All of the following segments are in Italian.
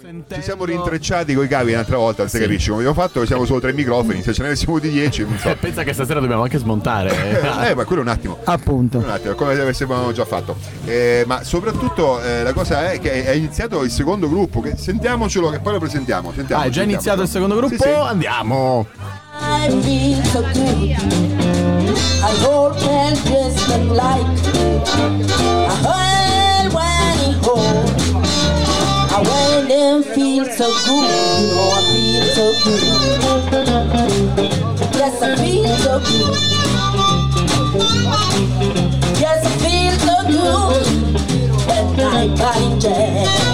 Ci siamo rintrecciati coi cavi un'altra volta, non si capisce come abbiamo fatto, siamo solo tre microfoni, se ce ne avessimo di dieci, non so. Pensa che stasera dobbiamo anche smontare. eh, ma quello un attimo. Appunto. Un attimo, come se avessimo già fatto. Eh, ma soprattutto eh, la cosa è che è iniziato il secondo gruppo, che sentiamocelo che poi lo presentiamo. Sentiamo, Ah, è già iniziato il secondo gruppo? Sì, sì. Andiamo! I. I hold. Them feel so good. You know I feel so good. Yes, I feel so good. Yes, I feel so good when I got jazz.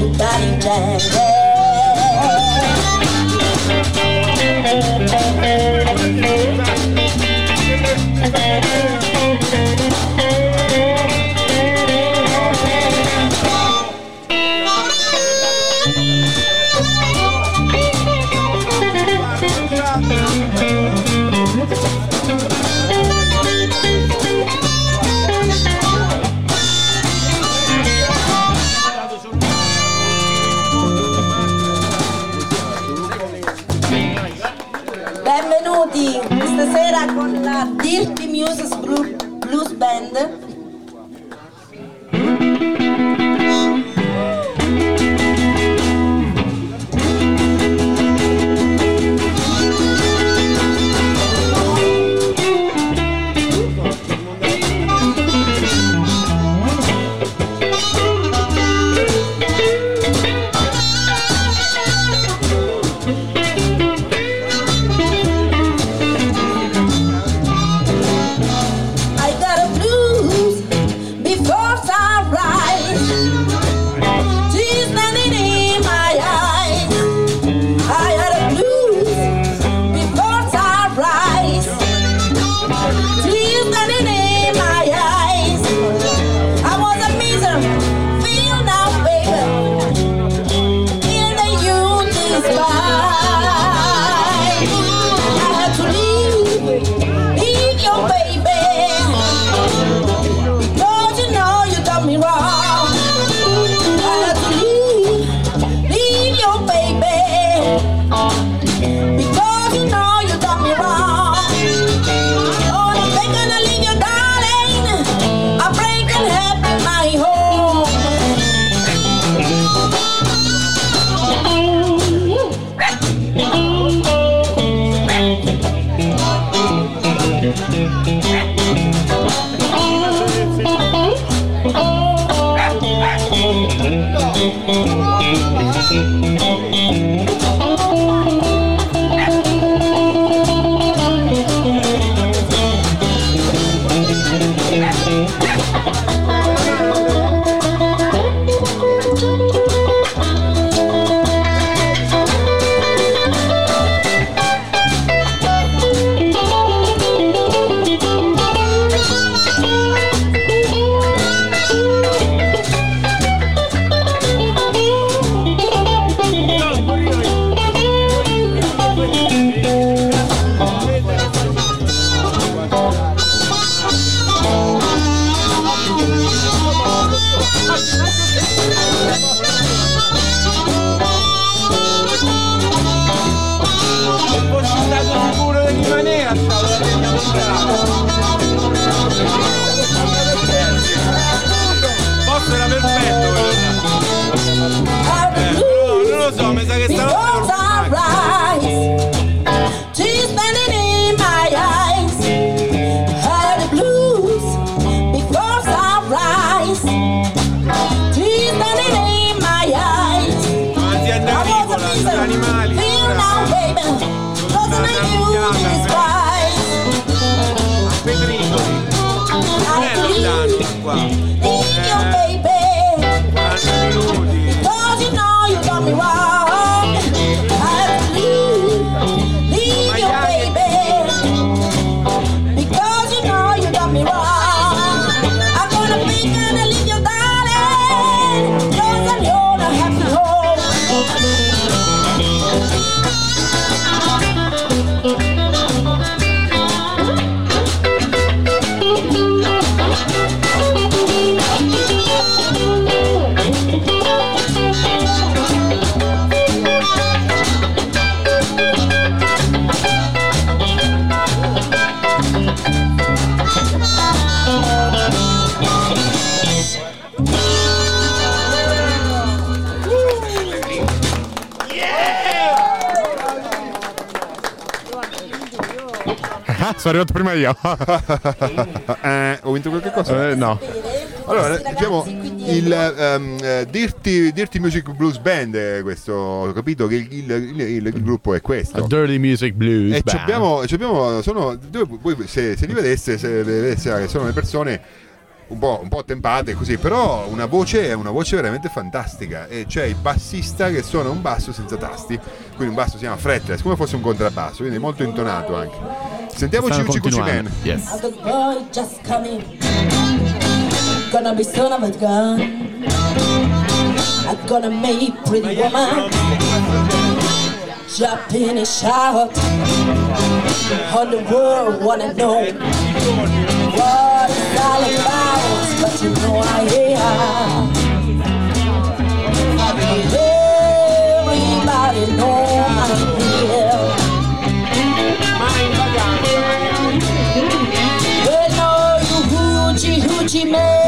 body, body, body. Sono arrivato prima io. Eh, ho vinto qualche cosa? Eh, no. Allora, diciamo il ehm, eh, Dirty, Dirty Music Blues Band è questo, ho capito che il, il- il- il- gruppo è A questo. Dirty Music Blues. E ci Band. abbiamo, ci abbiamo- sono, due- voi se, se li vedeste, se vedeste che sono le persone un po', un po' attempate così, però una voce è una voce veramente fantastica. E c'è il bassista che suona un basso senza tasti, quindi un basso si chiama fretless, come fosse un contrabbasso, quindi molto intonato anche. Sentiamoci Cuci continuando. Man. Yes. Gonna be son of a gun. I'm gonna make pretty woman jump in and shout. On the world wanna know what it's all about. But you know I am. Everybody know I'm here. Well, no, you hoochie hoochie man.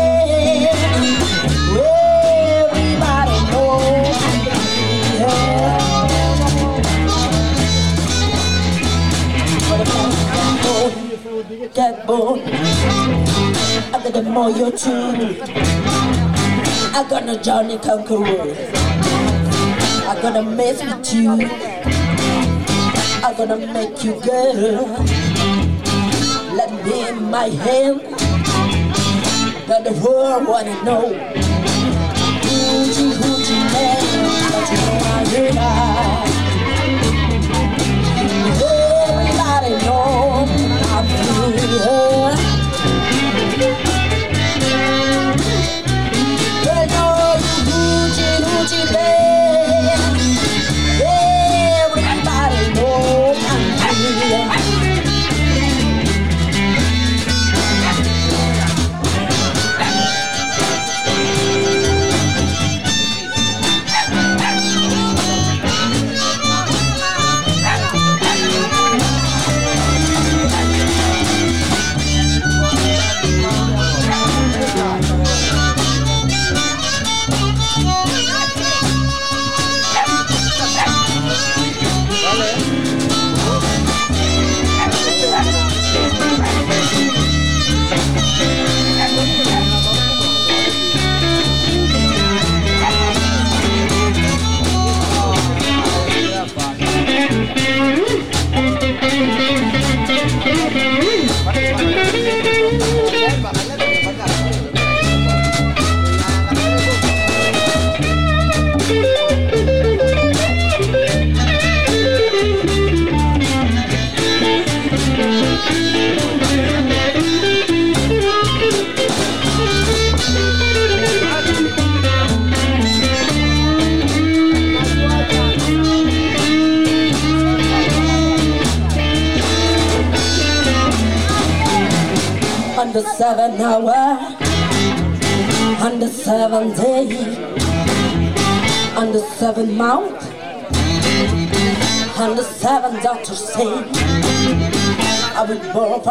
Get bored, I got the more you. I got no Johnny Conqueror. I gonna mess with you. I gonna make you girl. Let me in my hand. That the world wanna know. Hoochie hoochie man, but you know I hear that. Oh!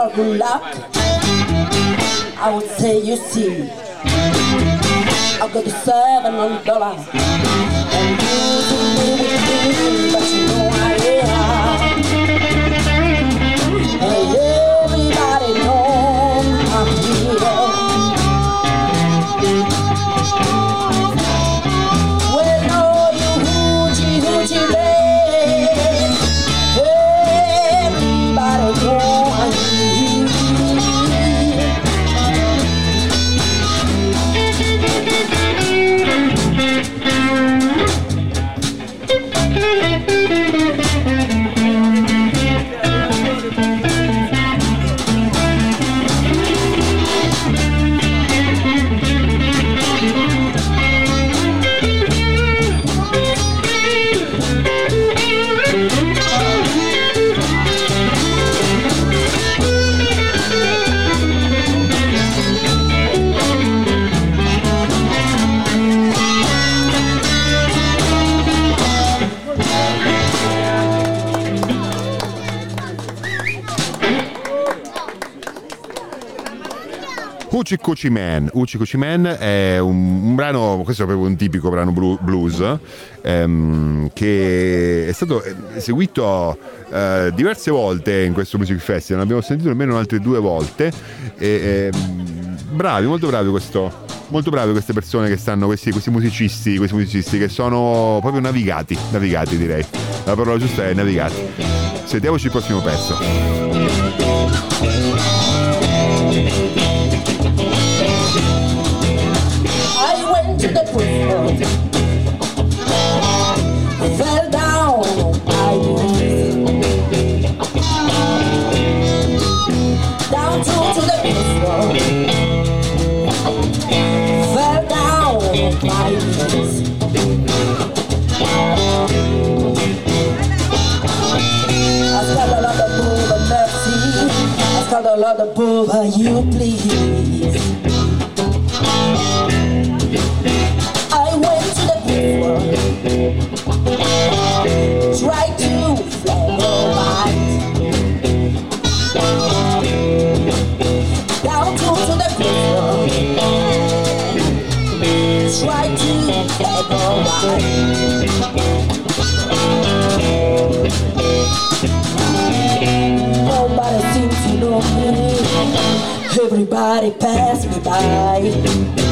are luck, I would say you see. I've got seven hundred dollars. Cuci Cuci Man. Uci Cuci Man è un, un brano, questo è proprio un tipico brano blu- blues, ehm, che è stato eseguito eh, diverse volte in questo Music Festival, abbiamo sentito almeno altre due volte. E, ehm, bravi, molto bravi questo. Molto bravi queste persone che stanno, questi, questi musicisti, questi musicisti che sono proprio navigati, navigati direi. La parola giusta è navigati. Sentiamoci il prossimo pezzo. I went to the river, got a lot of boo, you please. Everybody pass me by.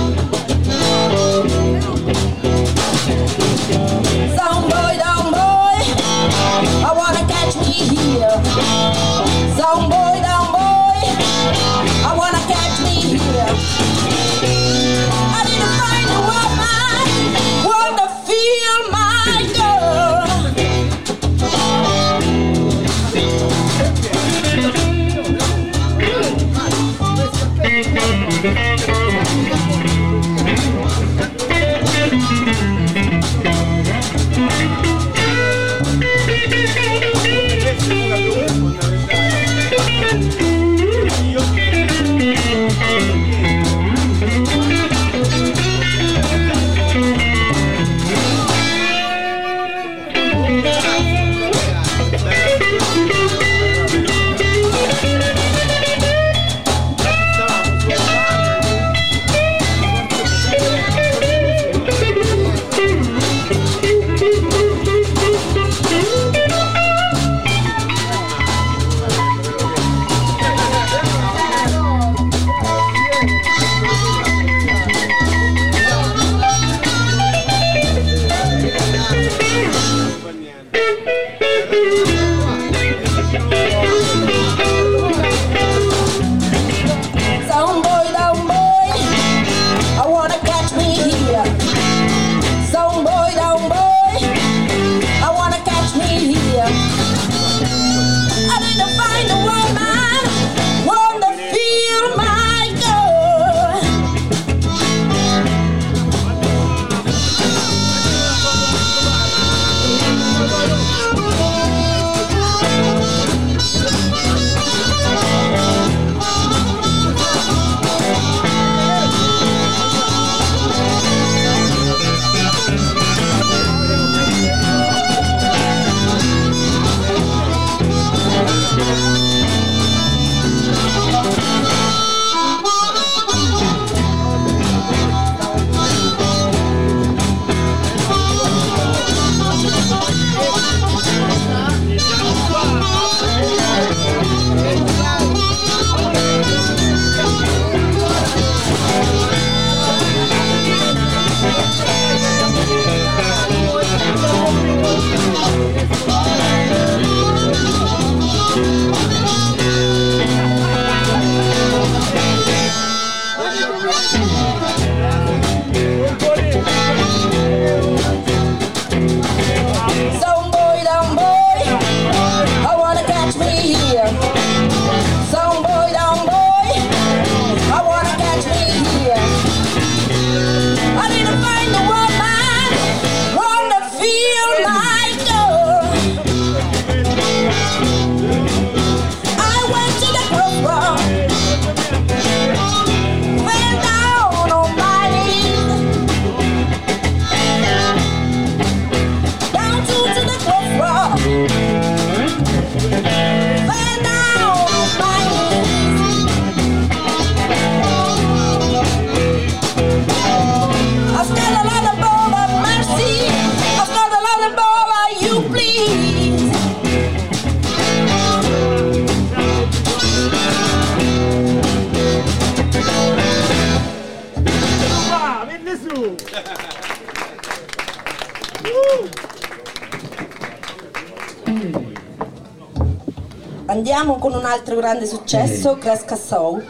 Grande successo, Cresca Soul.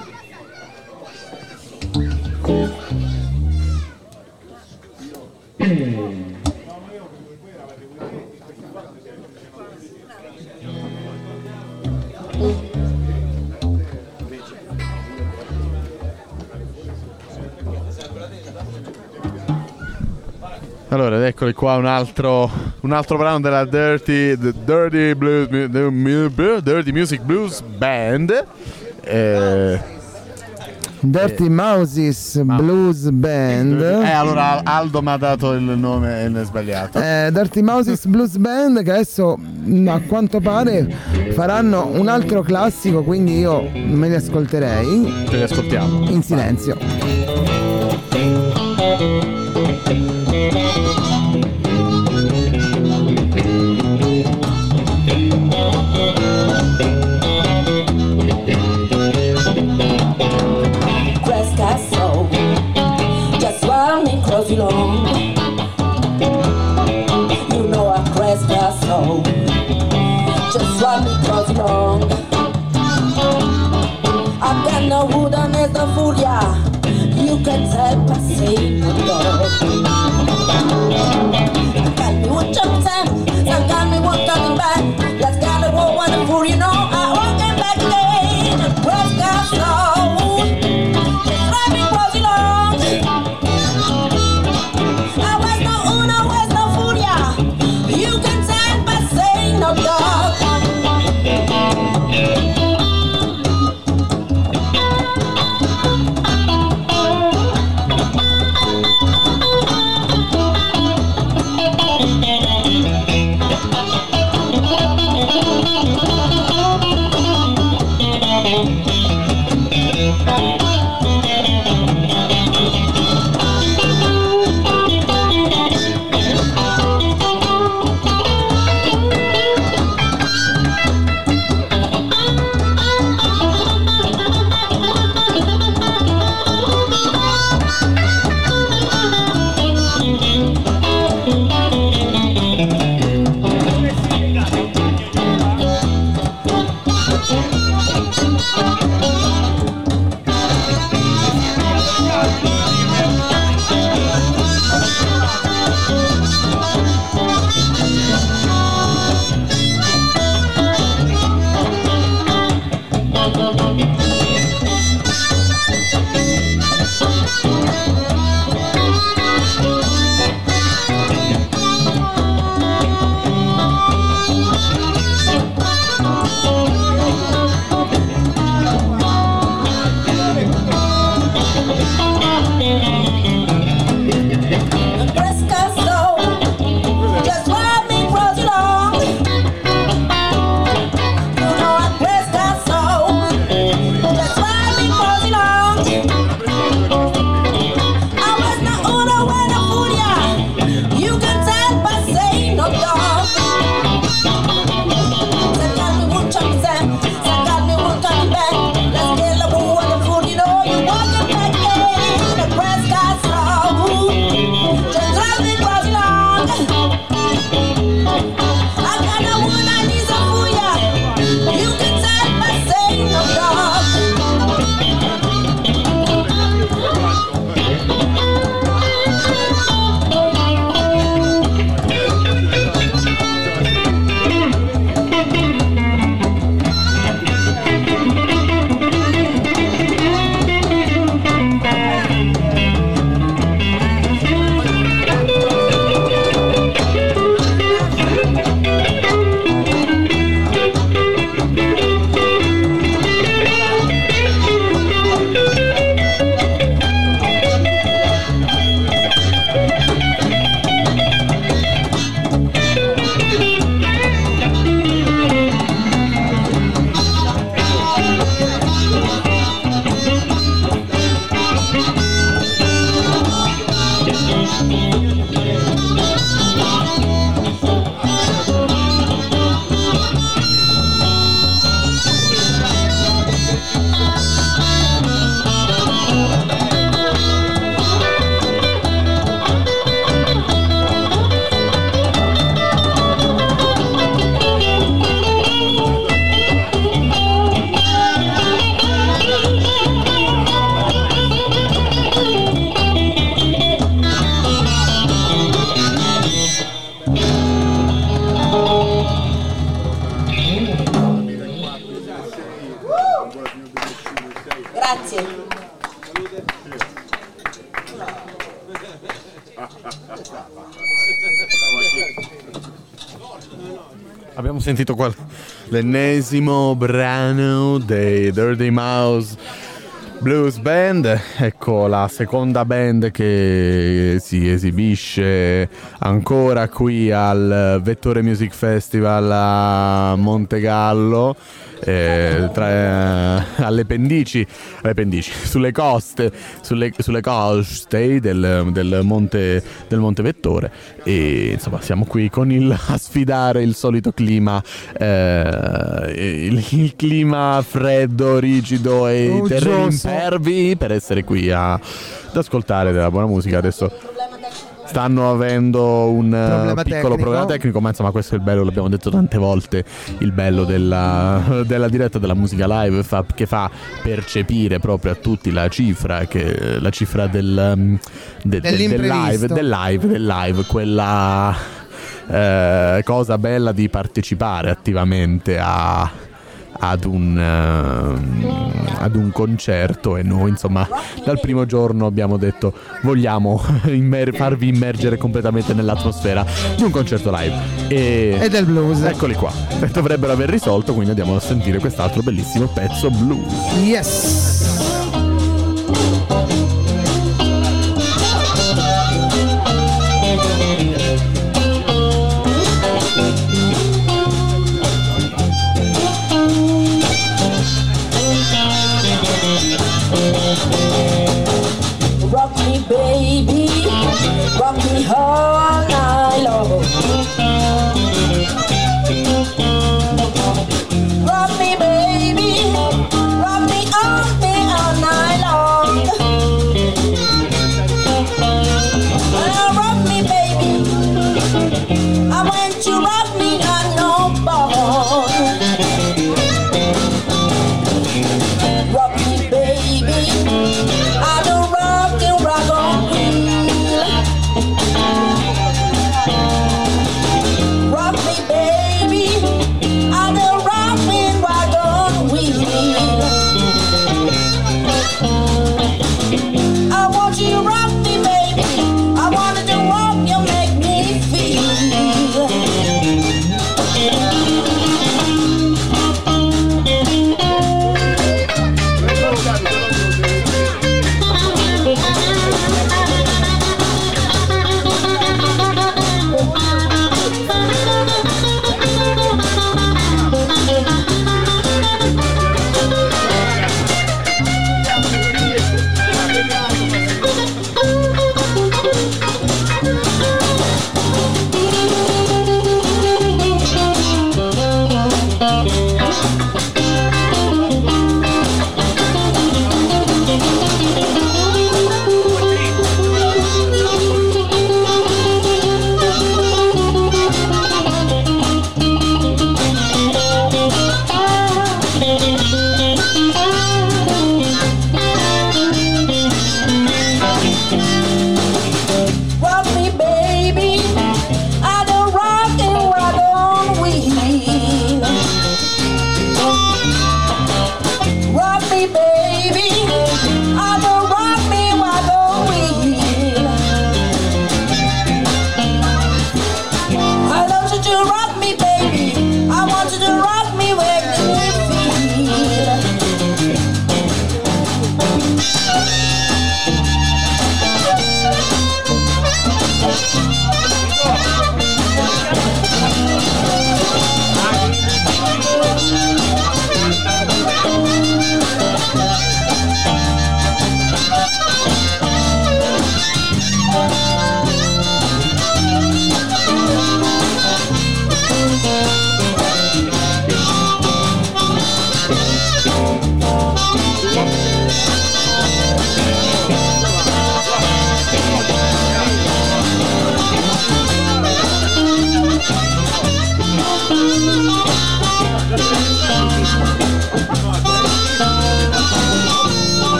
Allora, eccoli qua un altro, un altro brano della Dirty, the Dirty, Blues, Dirty Music Blues Band. Eh, Dirty Mouses Blues Band. eh, allora Aldo mi ha dato il nome eh, sbagliato. Eh, Dirty Mouses Blues Band che adesso mh, a quanto pare faranno un altro classico quindi io me li ascolterei Ce li ascoltiamo. in silenzio l'ennesimo brano dei Dirty Mouse Blues Band. Ecco la seconda band che si esibisce ancora qui al Vettore Music Festival a Montegallo. Eh, tra- alle pendici, alle pendici, sulle coste, sulle, sulle coste del, del monte, del Monte Vettore e insomma siamo qui con il, a sfidare il solito clima, eh, il, il clima freddo, rigido e i terreni impervi per essere qui a, ad ascoltare della buona musica. Adesso stanno avendo un eh, Problema piccolo tecnico. problema tecnico, ma insomma questo è il bello, l'abbiamo detto tante volte, il bello della, della diretta della musica live fa- che fa percepire proprio a tutti la cifra, che, la cifra del, um, de- de- del live, del live, del live, quella eh, cosa bella di partecipare attivamente a ad un, ehm, ad un concerto e noi insomma dal primo giorno abbiamo detto vogliamo immer- farvi immergere completamente nell'atmosfera di un concerto live e E del blues. eccoli qua dovrebbero aver risolto quindi andiamo a sentire quest'altro bellissimo pezzo blues Yes.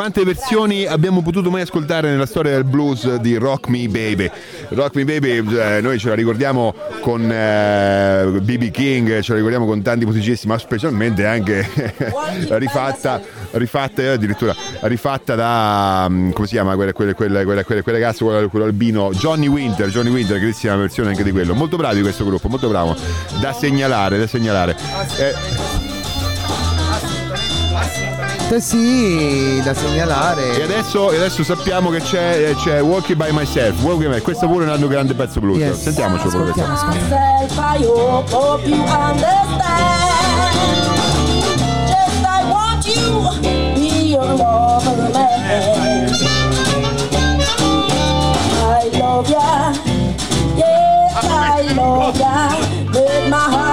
Quante versioni abbiamo potuto mai ascoltare nella storia del blues di Rock Me Baby? Rock Me Baby, eh, noi ce la ricordiamo con BB King, ce la ricordiamo con tanti musicisti, ma specialmente anche rifatta, rifatta eh, addirittura rifatta da mm, come si chiama quel, quel, quel, quel, ragazzo, quello, quello albino Johnny Winter, Johnny Winter, grandissima versione anche di quello. Molto bravi questo gruppo, molto bravo. Da segnalare, da segnalare. Eh, sì, da segnalare. E adesso, e adesso sappiamo che c'è, c'è Walking by Myself. Walking by, questo pure è un altro grande pezzo blues. Yes. Ascoltiamo, ascoltiamo. myself, I love ya, yes I love ya, with my heart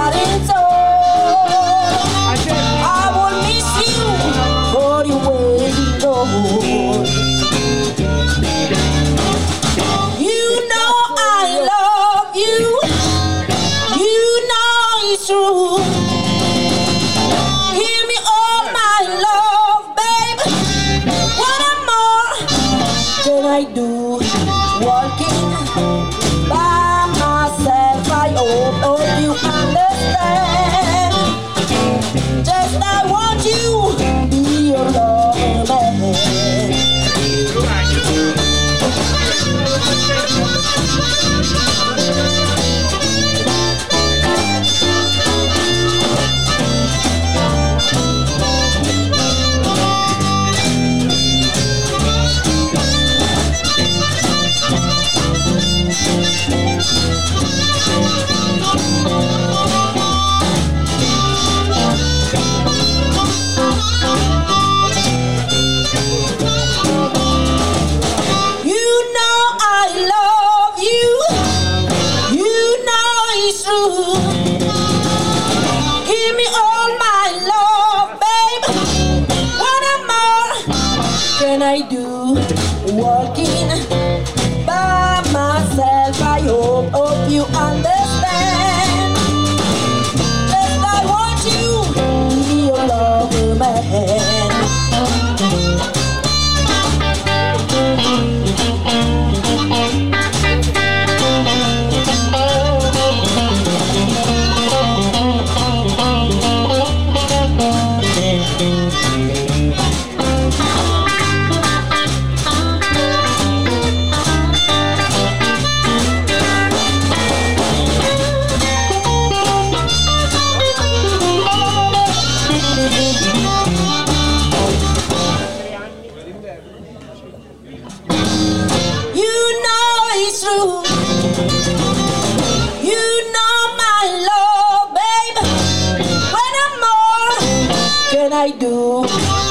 I do?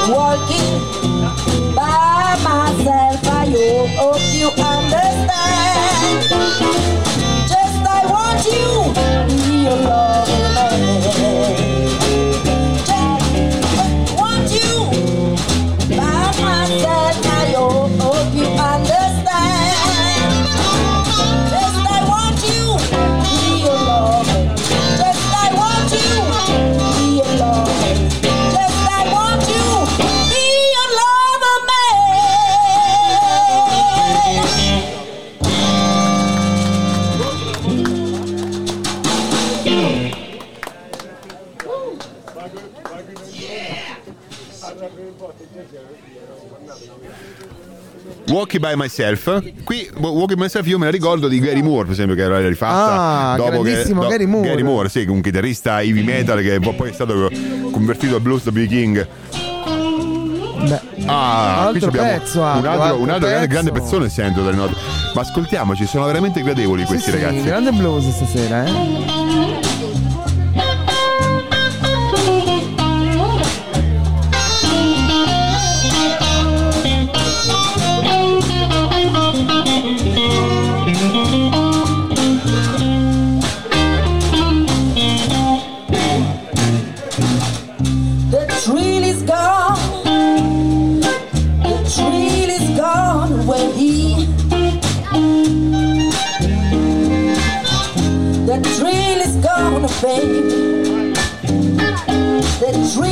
Walking by myself, Walking by Myself. Qui Walking by Myself io me la ricordo di Gary Moore, per esempio, che era rifatta Ah, dopo che grandissimo Gary Moore. Gary Moore, sì, un chitarrista heavy metal che poi è stato convertito al blues da B. King. Beh, Ah, qui Altro abbiamo pezzo, un altro, altro, un altro grande, pezzo. grande pezzone sento dalle note. Ma ascoltiamoci, sono veramente gradevoli sì, questi sì, ragazzi. grande blues stasera, eh. The thrill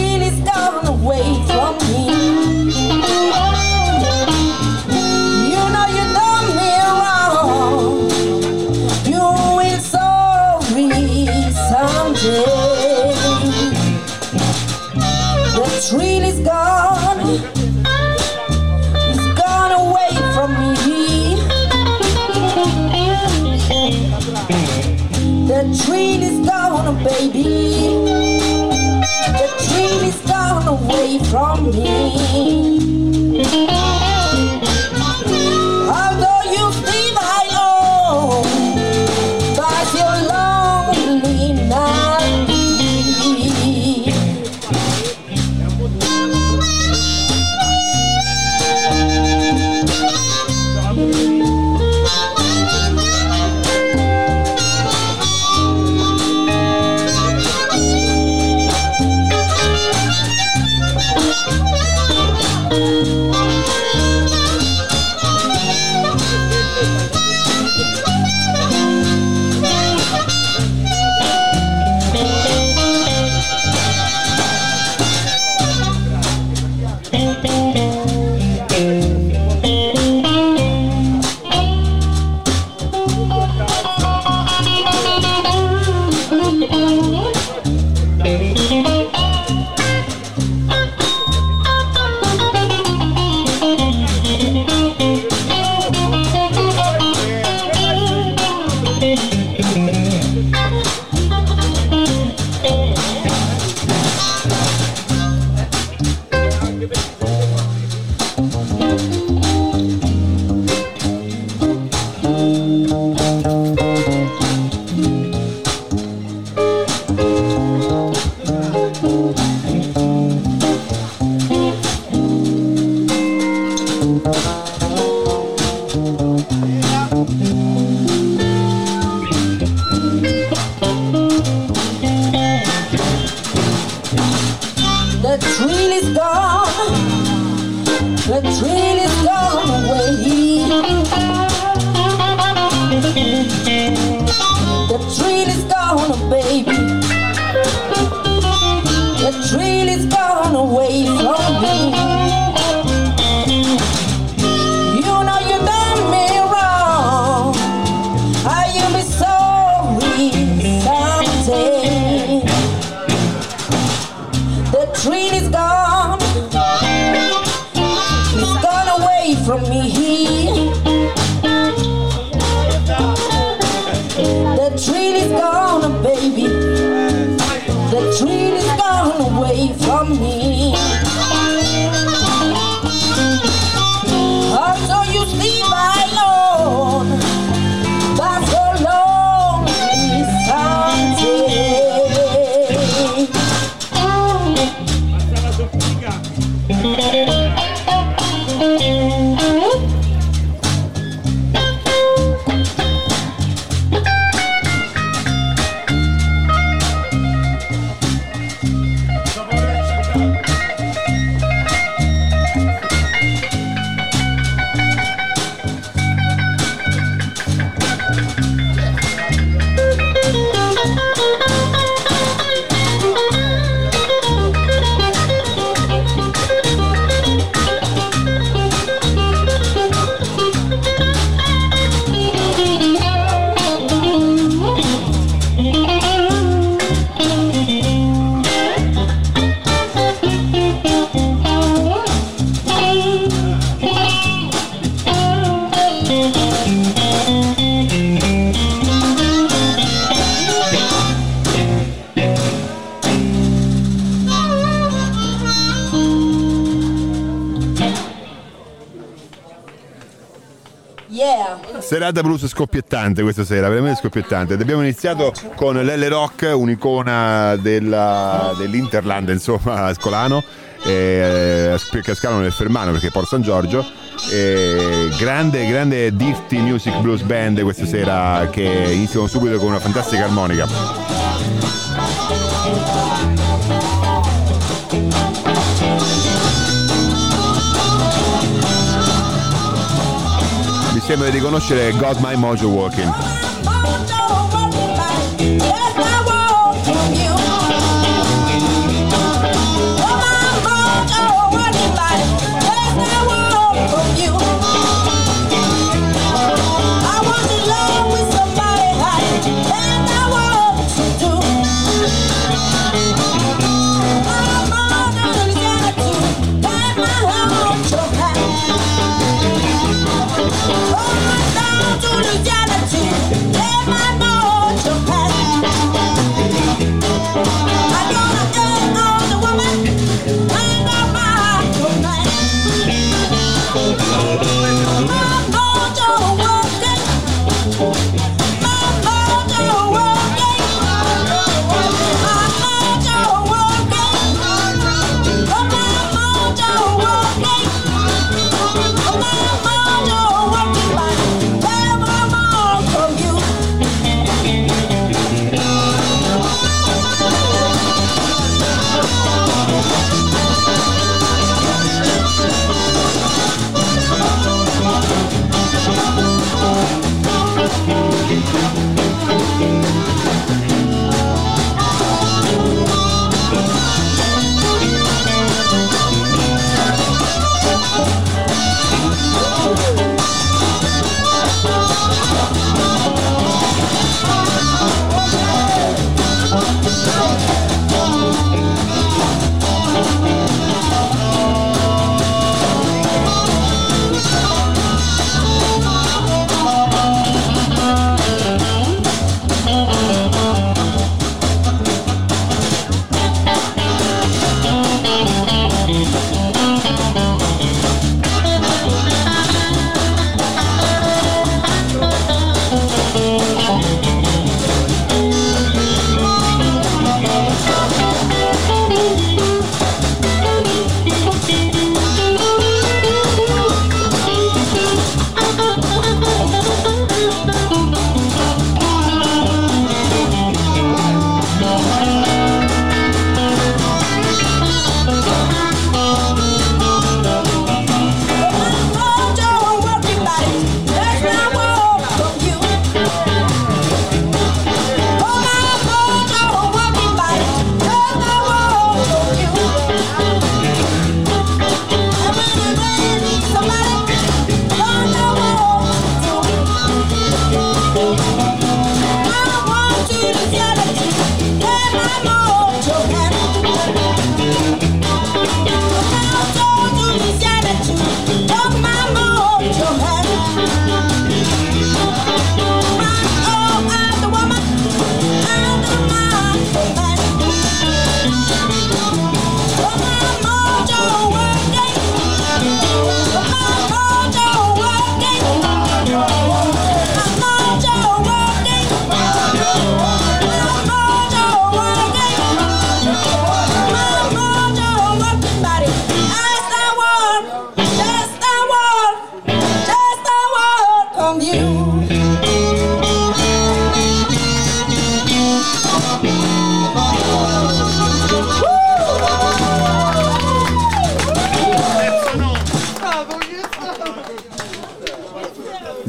scoppiettante questa sera, veramente scoppiettante. Abbiamo iniziato con Lelle Rock, un'icona della- dell'Interland, insomma, ascolano, eh, che scalano nel Fermano perché è Port San Giorgio. E grande, grande Dirty Music Blues Band questa sera che iniziano subito con una fantastica armonica. Sembra di riconoscere God My Mojo Walking.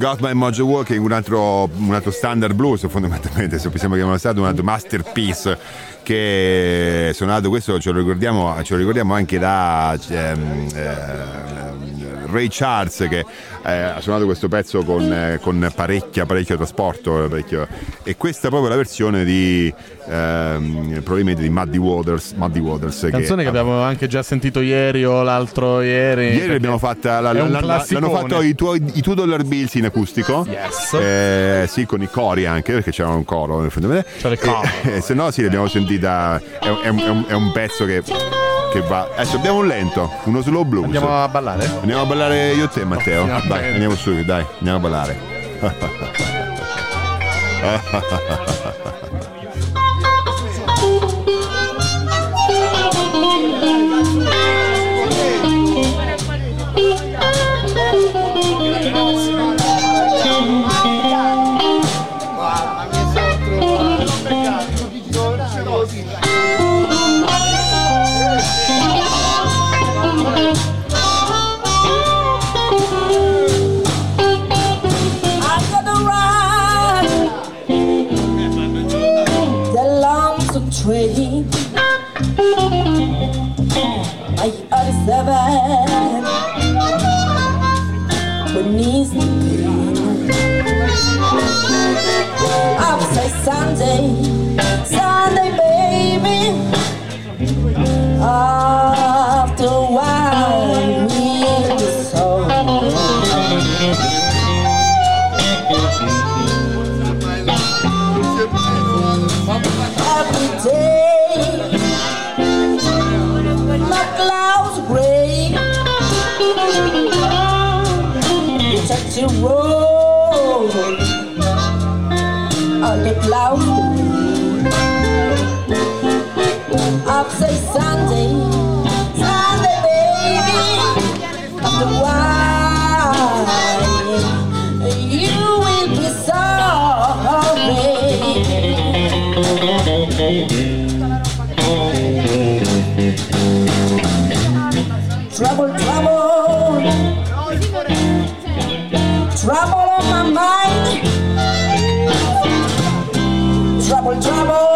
Got My Mojo Walking, un altro, un altro standard blues fondamentalmente, se possiamo chiamarlo stato, un altro masterpiece che è suonato, questo ce lo ricordiamo, ce lo ricordiamo anche da ehm, eh, Ray Charles che eh, ha suonato questo pezzo con, eh, con parecchia, parecchio trasporto parecchio, e questa è proprio la versione di ehm, probabilmente di Muddy Waters, Muddy Waters Canzone che, abbiamo anche già sentito ieri o l'altro ieri. Ieri l'abbiamo fatta, la, la- la- l'hanno fatto i tuoi i 2 dollar bills in acustico. Yes. Eh, sì, con i cori anche, perché c'era un coro. C'è il coro. Eh, se no, sì, l'abbiamo sentita. È, è è un, è un pezzo che, che va. Adesso abbiamo un lento, uno slow blues. Andiamo a ballare? Andiamo a ballare io e te, Matteo. Va Dai, bene. andiamo su, dai, andiamo a ballare. Sunday, Sunday, baby. After a while, we the song. every day. My clouds gray. Touch your road the clouds say Sunday, Sunday baby, after a you will be sorry. Trouble, trouble, trouble Trouble, trouble,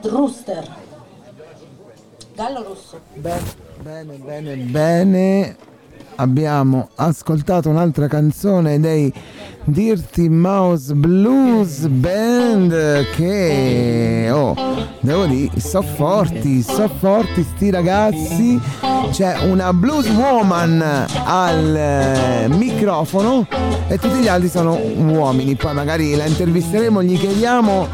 Red Rooster. Gallo rosso. Bene, bene, bene, bene. Abbiamo ascoltato un'altra canzone dei Dirty Mouse Blues Band che, oh, devo dire, so forti, so forti sti ragazzi. C'è una blues woman al eh, microfono e tutti gli altri sono uomini. Poi magari la intervisteremo, gli chiediamo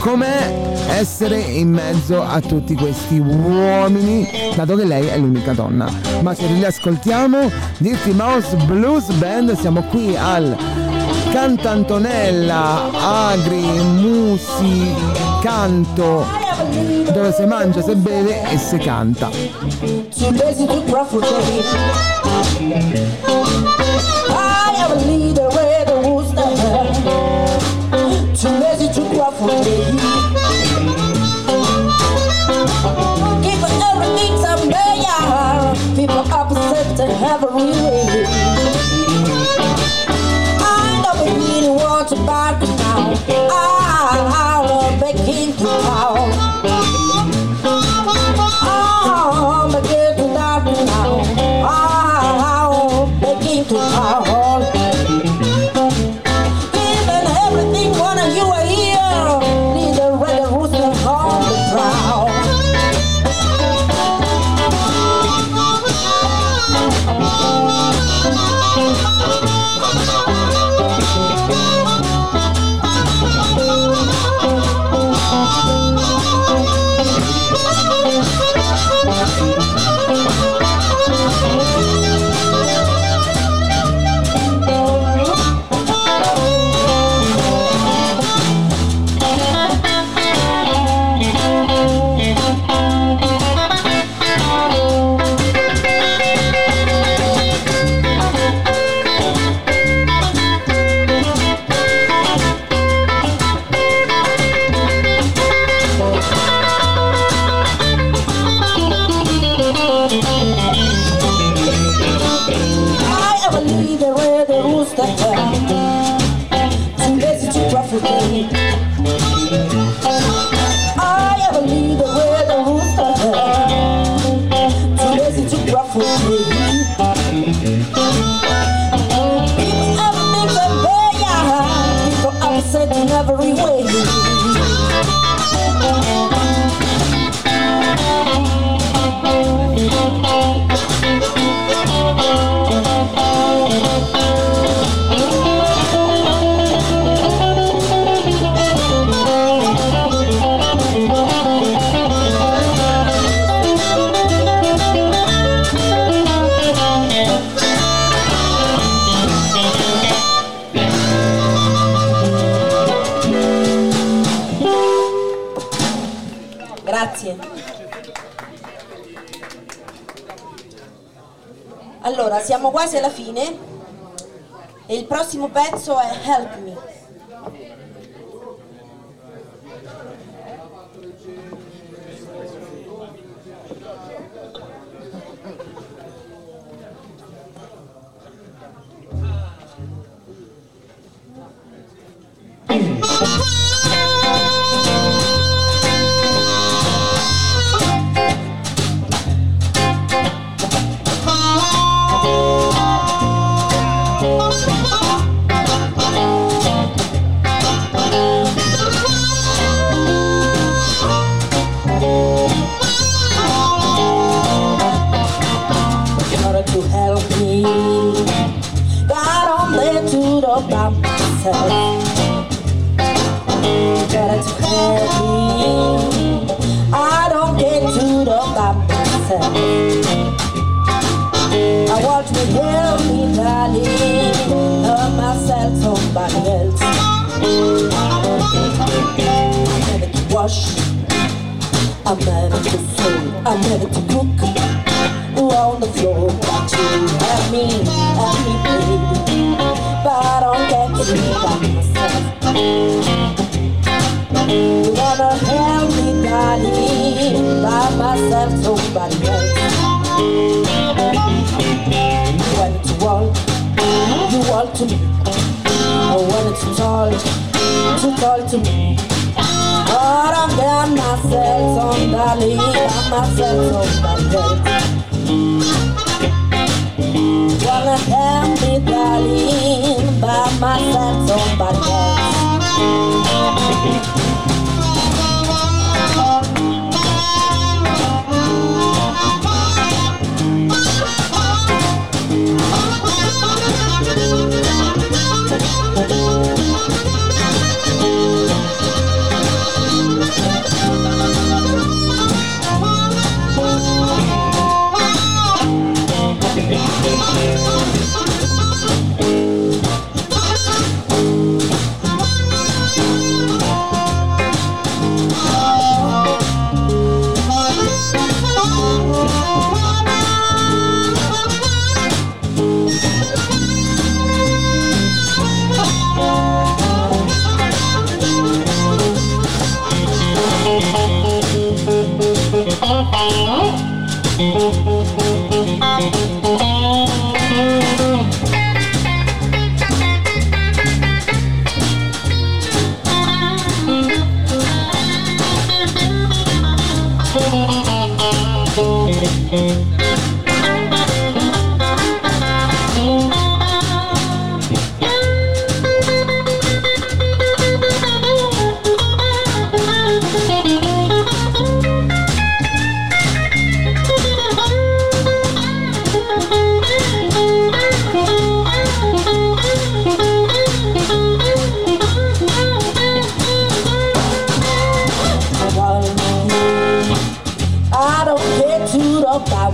com'è essere in mezzo a tutti questi uomini, dato che lei è l'unica donna. Ma se li ascoltiamo, Dirty Mouse Blues Band, siamo qui al Cantantonella Agri Musi Canto, dove si mangia, si beve e si canta. I am a leader where the rooster Too lazy to To buy me now. I quasi alla fine. E il prossimo pezzo è Help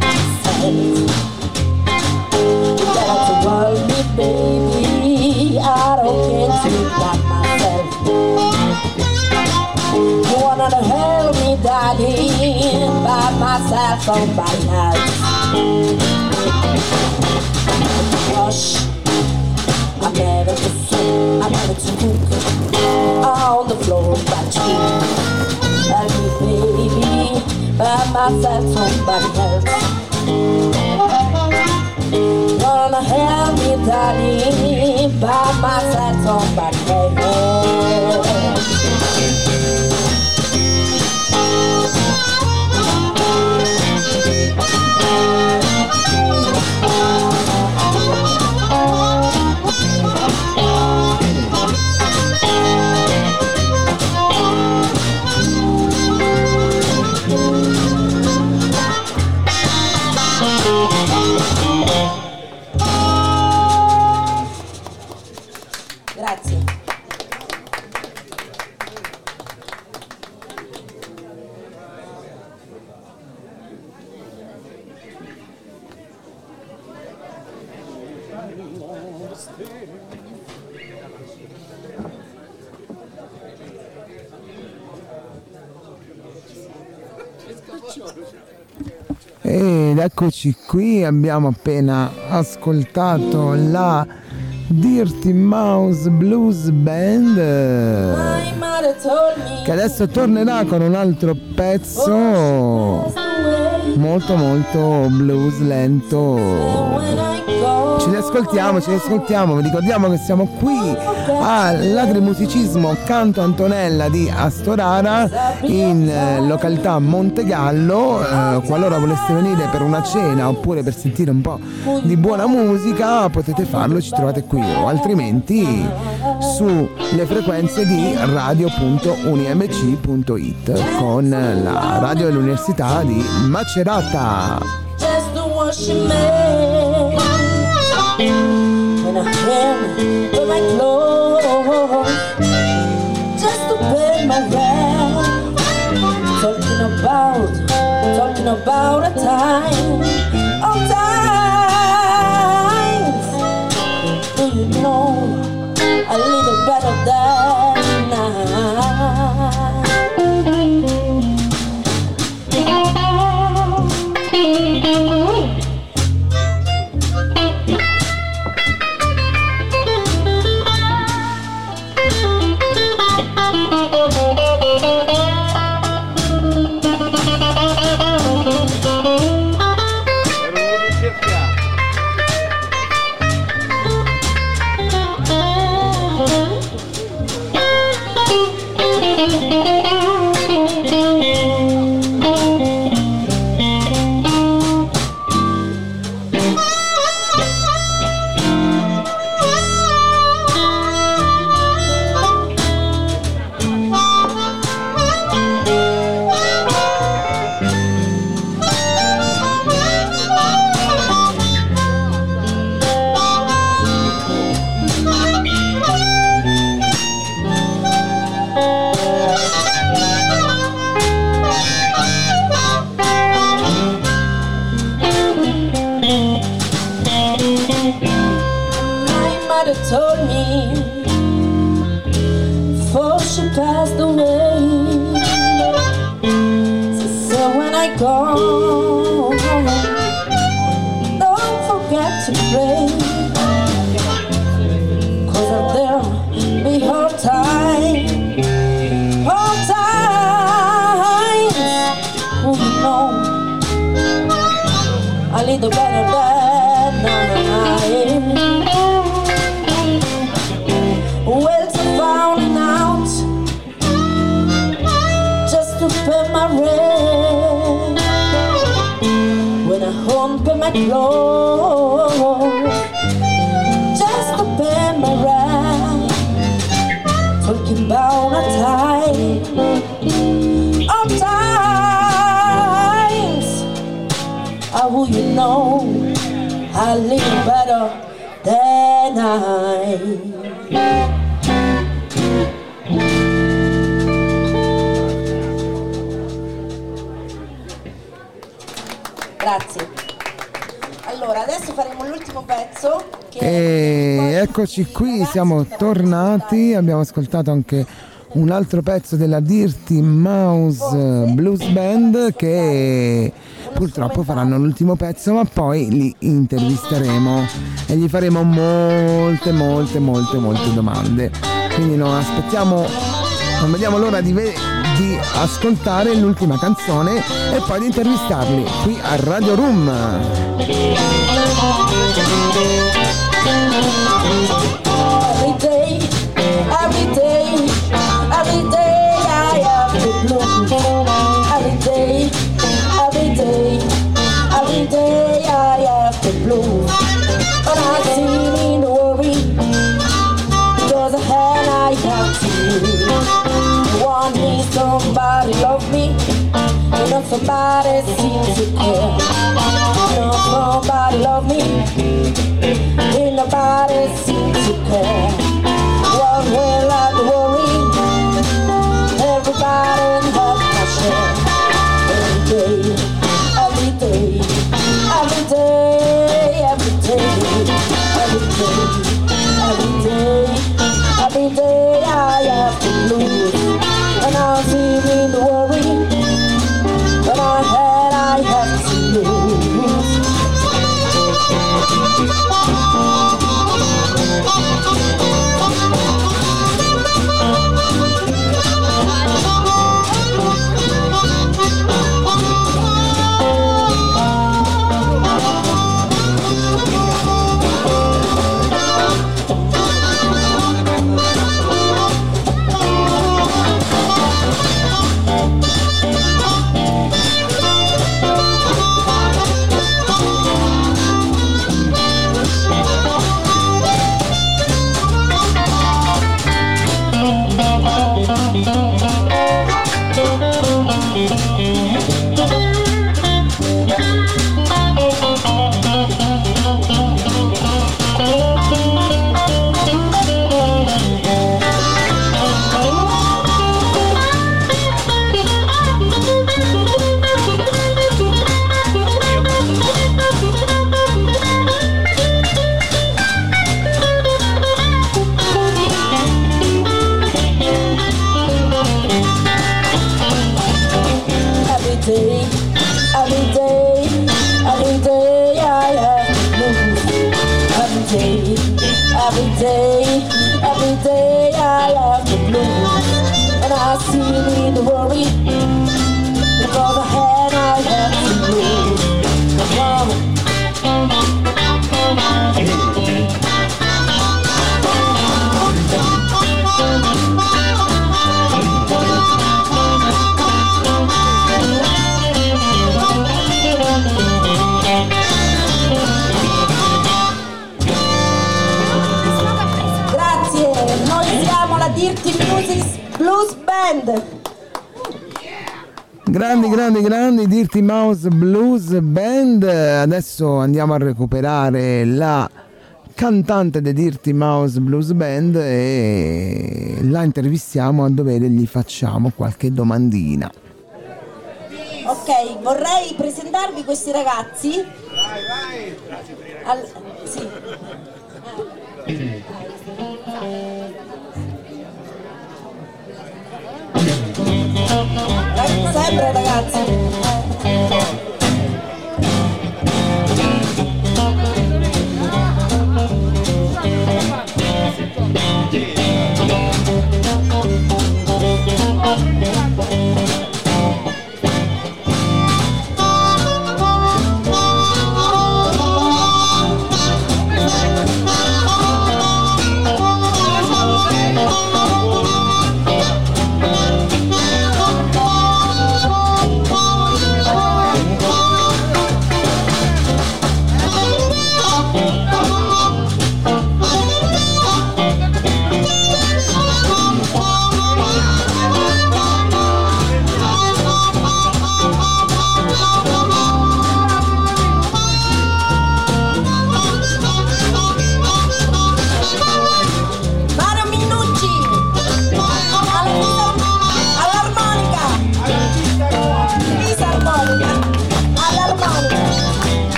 myself. You worry me, baby. I don't care to about myself. You wanna help me, by myself. I'm ready to sing, I'm to on the floor, baby, by myself, somebody else. Wanna help me, darling, by myself, somebody else. Eccoci qui, abbiamo appena ascoltato la Dirty Mouse Blues Band che adesso tornerà con un altro pezzo molto molto blues lento. Ci riascoltiamo, ci riascoltiamo, vi ricordiamo che siamo qui all'agrimusicismo Canto Antonella di Astorara in eh, località Montegallo, eh, qualora voleste venire per una cena oppure per sentire un po' di buona musica potete farlo, ci trovate qui o altrimenti sulle frequenze di radio.unimc.it con la radio dell'Università di Macerata. just wash your man. When I hand for my clothes, just to pay my rent. Talking about, talking about a time, eccoci qui, siamo tornati, abbiamo ascoltato anche un altro pezzo della Dirty Mouse Blues Band che purtroppo faranno l'ultimo pezzo ma poi li intervisteremo e gli faremo molte molte molte molte domande. Quindi non aspettiamo, non vediamo l'ora di, ve- di ascoltare l'ultima canzone e poi di intervistarli qui a Radio Room. Every day, every day, every day I have to bloom. Every day, every day, every day I have to bloom. But I see me no worry, because I had I have to. Somebody love me, somebody seems to care. Somebody love me. parece sequer andiamo a recuperare la cantante dei Dirty Mouse Blues Band e la intervistiamo a dovere gli facciamo qualche domandina. Ok, vorrei presentarvi questi ragazzi. Vai, vai. sì. Sempre ragazzi. Mario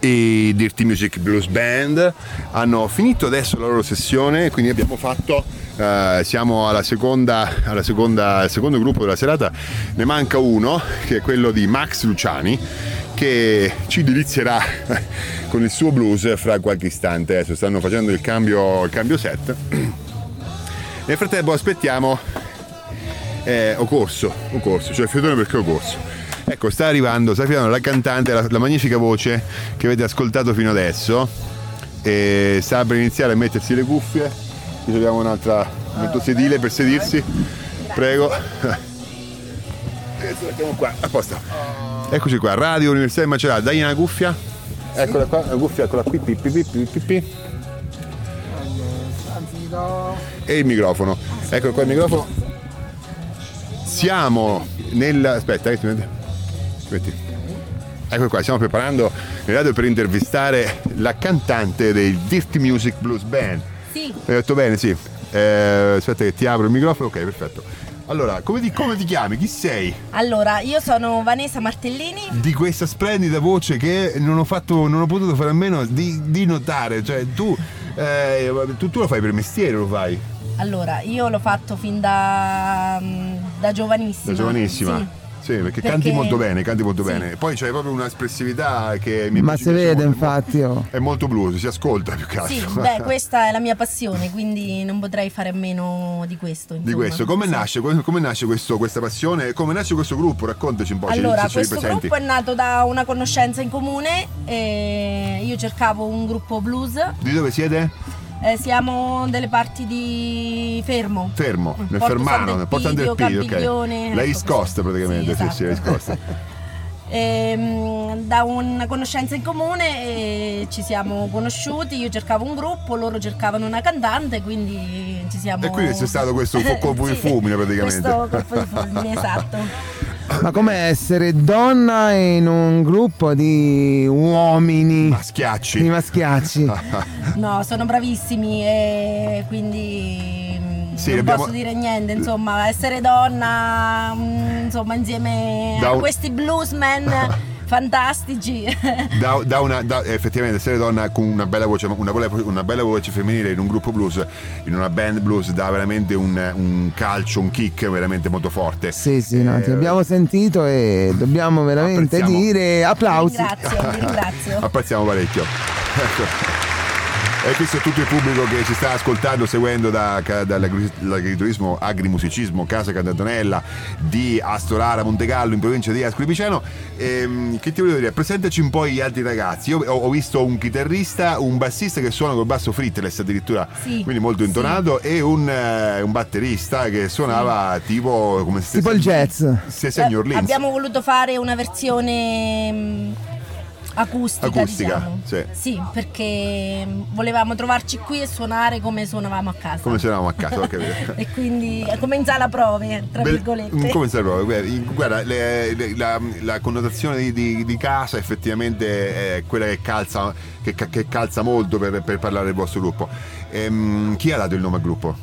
i Dirty Music Blues Band hanno finito adesso la loro sessione quindi abbiamo fatto eh, siamo alla seconda, alla seconda al secondo gruppo della serata. Ne manca uno che è quello di Max Luciani che ci delizierà con il suo blues fra qualche istante. Adesso stanno facendo il cambio, il cambio set. Nel frattempo aspettiamo eh, ho corso, ho corso, cioè Fiodone perché ho corso. Ecco, sta arrivando, sta arrivando la cantante, la, la magnifica voce che avete ascoltato fino adesso. e sta per iniziare a mettersi le cuffie. Ci troviamo un'altra momento sedile per sedersi. Prego. Mettiamo qua, a posto. Eccoci qua, Radio Università di Macerata, dai una cuffia. Eccola qua, la cuffia, eccola qui, pi, pi, pi, pi. E il microfono. Ecco qua il microfono. Siamo nel. Aspetta, eh, aspetti. aspetti. Ecco qua, stiamo preparando il radio per intervistare la cantante dei Dirty Music Blues Band. Sì, Hai detto bene, sì. Eh, aspetta che ti apro il microfono. Ok, perfetto. Allora, come ti, come ti chiami? Chi sei? allora io sono Vanessa Martellini. Di questa splendida voce che non ho, fatto, non ho potuto fare a meno di, di notare. Cioè, tu, eh, tu, tu lo fai per mestiere, lo fai? Allora, io l'ho fatto fin da, mm, da giovanissima. Da giovanissima. Sì. Sì, perché, Perché- canti molto bene, canti molto Sì. bene. Poi c'hai proprio un'espressività che mi Ma si vede molto. infatti, oh. È molto blues, si ascolta più che altro. Sì, beh, questa è la mia passione, quindi non potrei fare a meno di questo. Di insomma. questo, come Sì. nasce, come come nasce questo- questa passione? Come nasce questo gruppo? Raccontaci un po', Allora, se ci questo ripresenti. gruppo è nato da una conoscenza in comune. e io cercavo un gruppo blues. Di dove siete? Eh, siamo delle parti di Fermo. Fermo, nel Porto Fermano, nel Porto San del Pidio, ok. La East. Coast praticamente, sì, sì, la East esatto. Coast. Ehm, da una conoscenza in comune eh, ci siamo conosciuti, io cercavo un gruppo, loro cercavano una cantante, quindi ci siamo... E quindi c'è stato questo colpo di fulmine, praticamente. Questo colpo di fulmine, esatto. Ma com'è essere donna in un gruppo di uomini, Ma schiacci. di maschiacci? No, sono bravissimi e quindi mm, Sì, non abbiamo- posso dire niente, insomma, essere donna, mm, insomma, insieme Da a questi bluesmen fantastici. Da, da una, da- effettivamente essere donna con una bella voce, una bella, una bella voce femminile in un gruppo blues, in una band blues dà veramente un, un calcio, un kick veramente molto forte. Sì, sì, no, ti Eh, abbiamo sentito e dobbiamo veramente Apprezziamo. dire applausi. Ringrazio, vi ringrazio. Apprezziamo parecchio. Ecco. E questo è tutto il pubblico che ci sta ascoltando, seguendo da, dall'agriturismo, agrimusicismo Casa Cantantonella di Astorara, Montegallo, in provincia di Ascoli Piceno. Ehm, che ti volevo dire? Presentaci un po' gli altri ragazzi. Io ho, ho visto un chitarrista, un bassista che suona col basso fretless addirittura, Sì, quindi molto intonato, e un, eh, un batterista che suonava tipo come se Tipo il jazz. A New Orleans. Abbiamo voluto fare una versione mm, acustica, Acustica, diciamo. sì. perché mm, volevamo trovarci qui e suonare come suonavamo a casa. Come suonavamo a casa, ho capito. e quindi eh, come in sala prove, tra Bel- virgolette. Come sai proprio? Guarda, in- Guarda, le- le- la, la connotazione di, di- di casa effettivamente è quella che calza, che, che calza molto per, per parlare del vostro gruppo. Ehm, chi ha dato il nome al gruppo?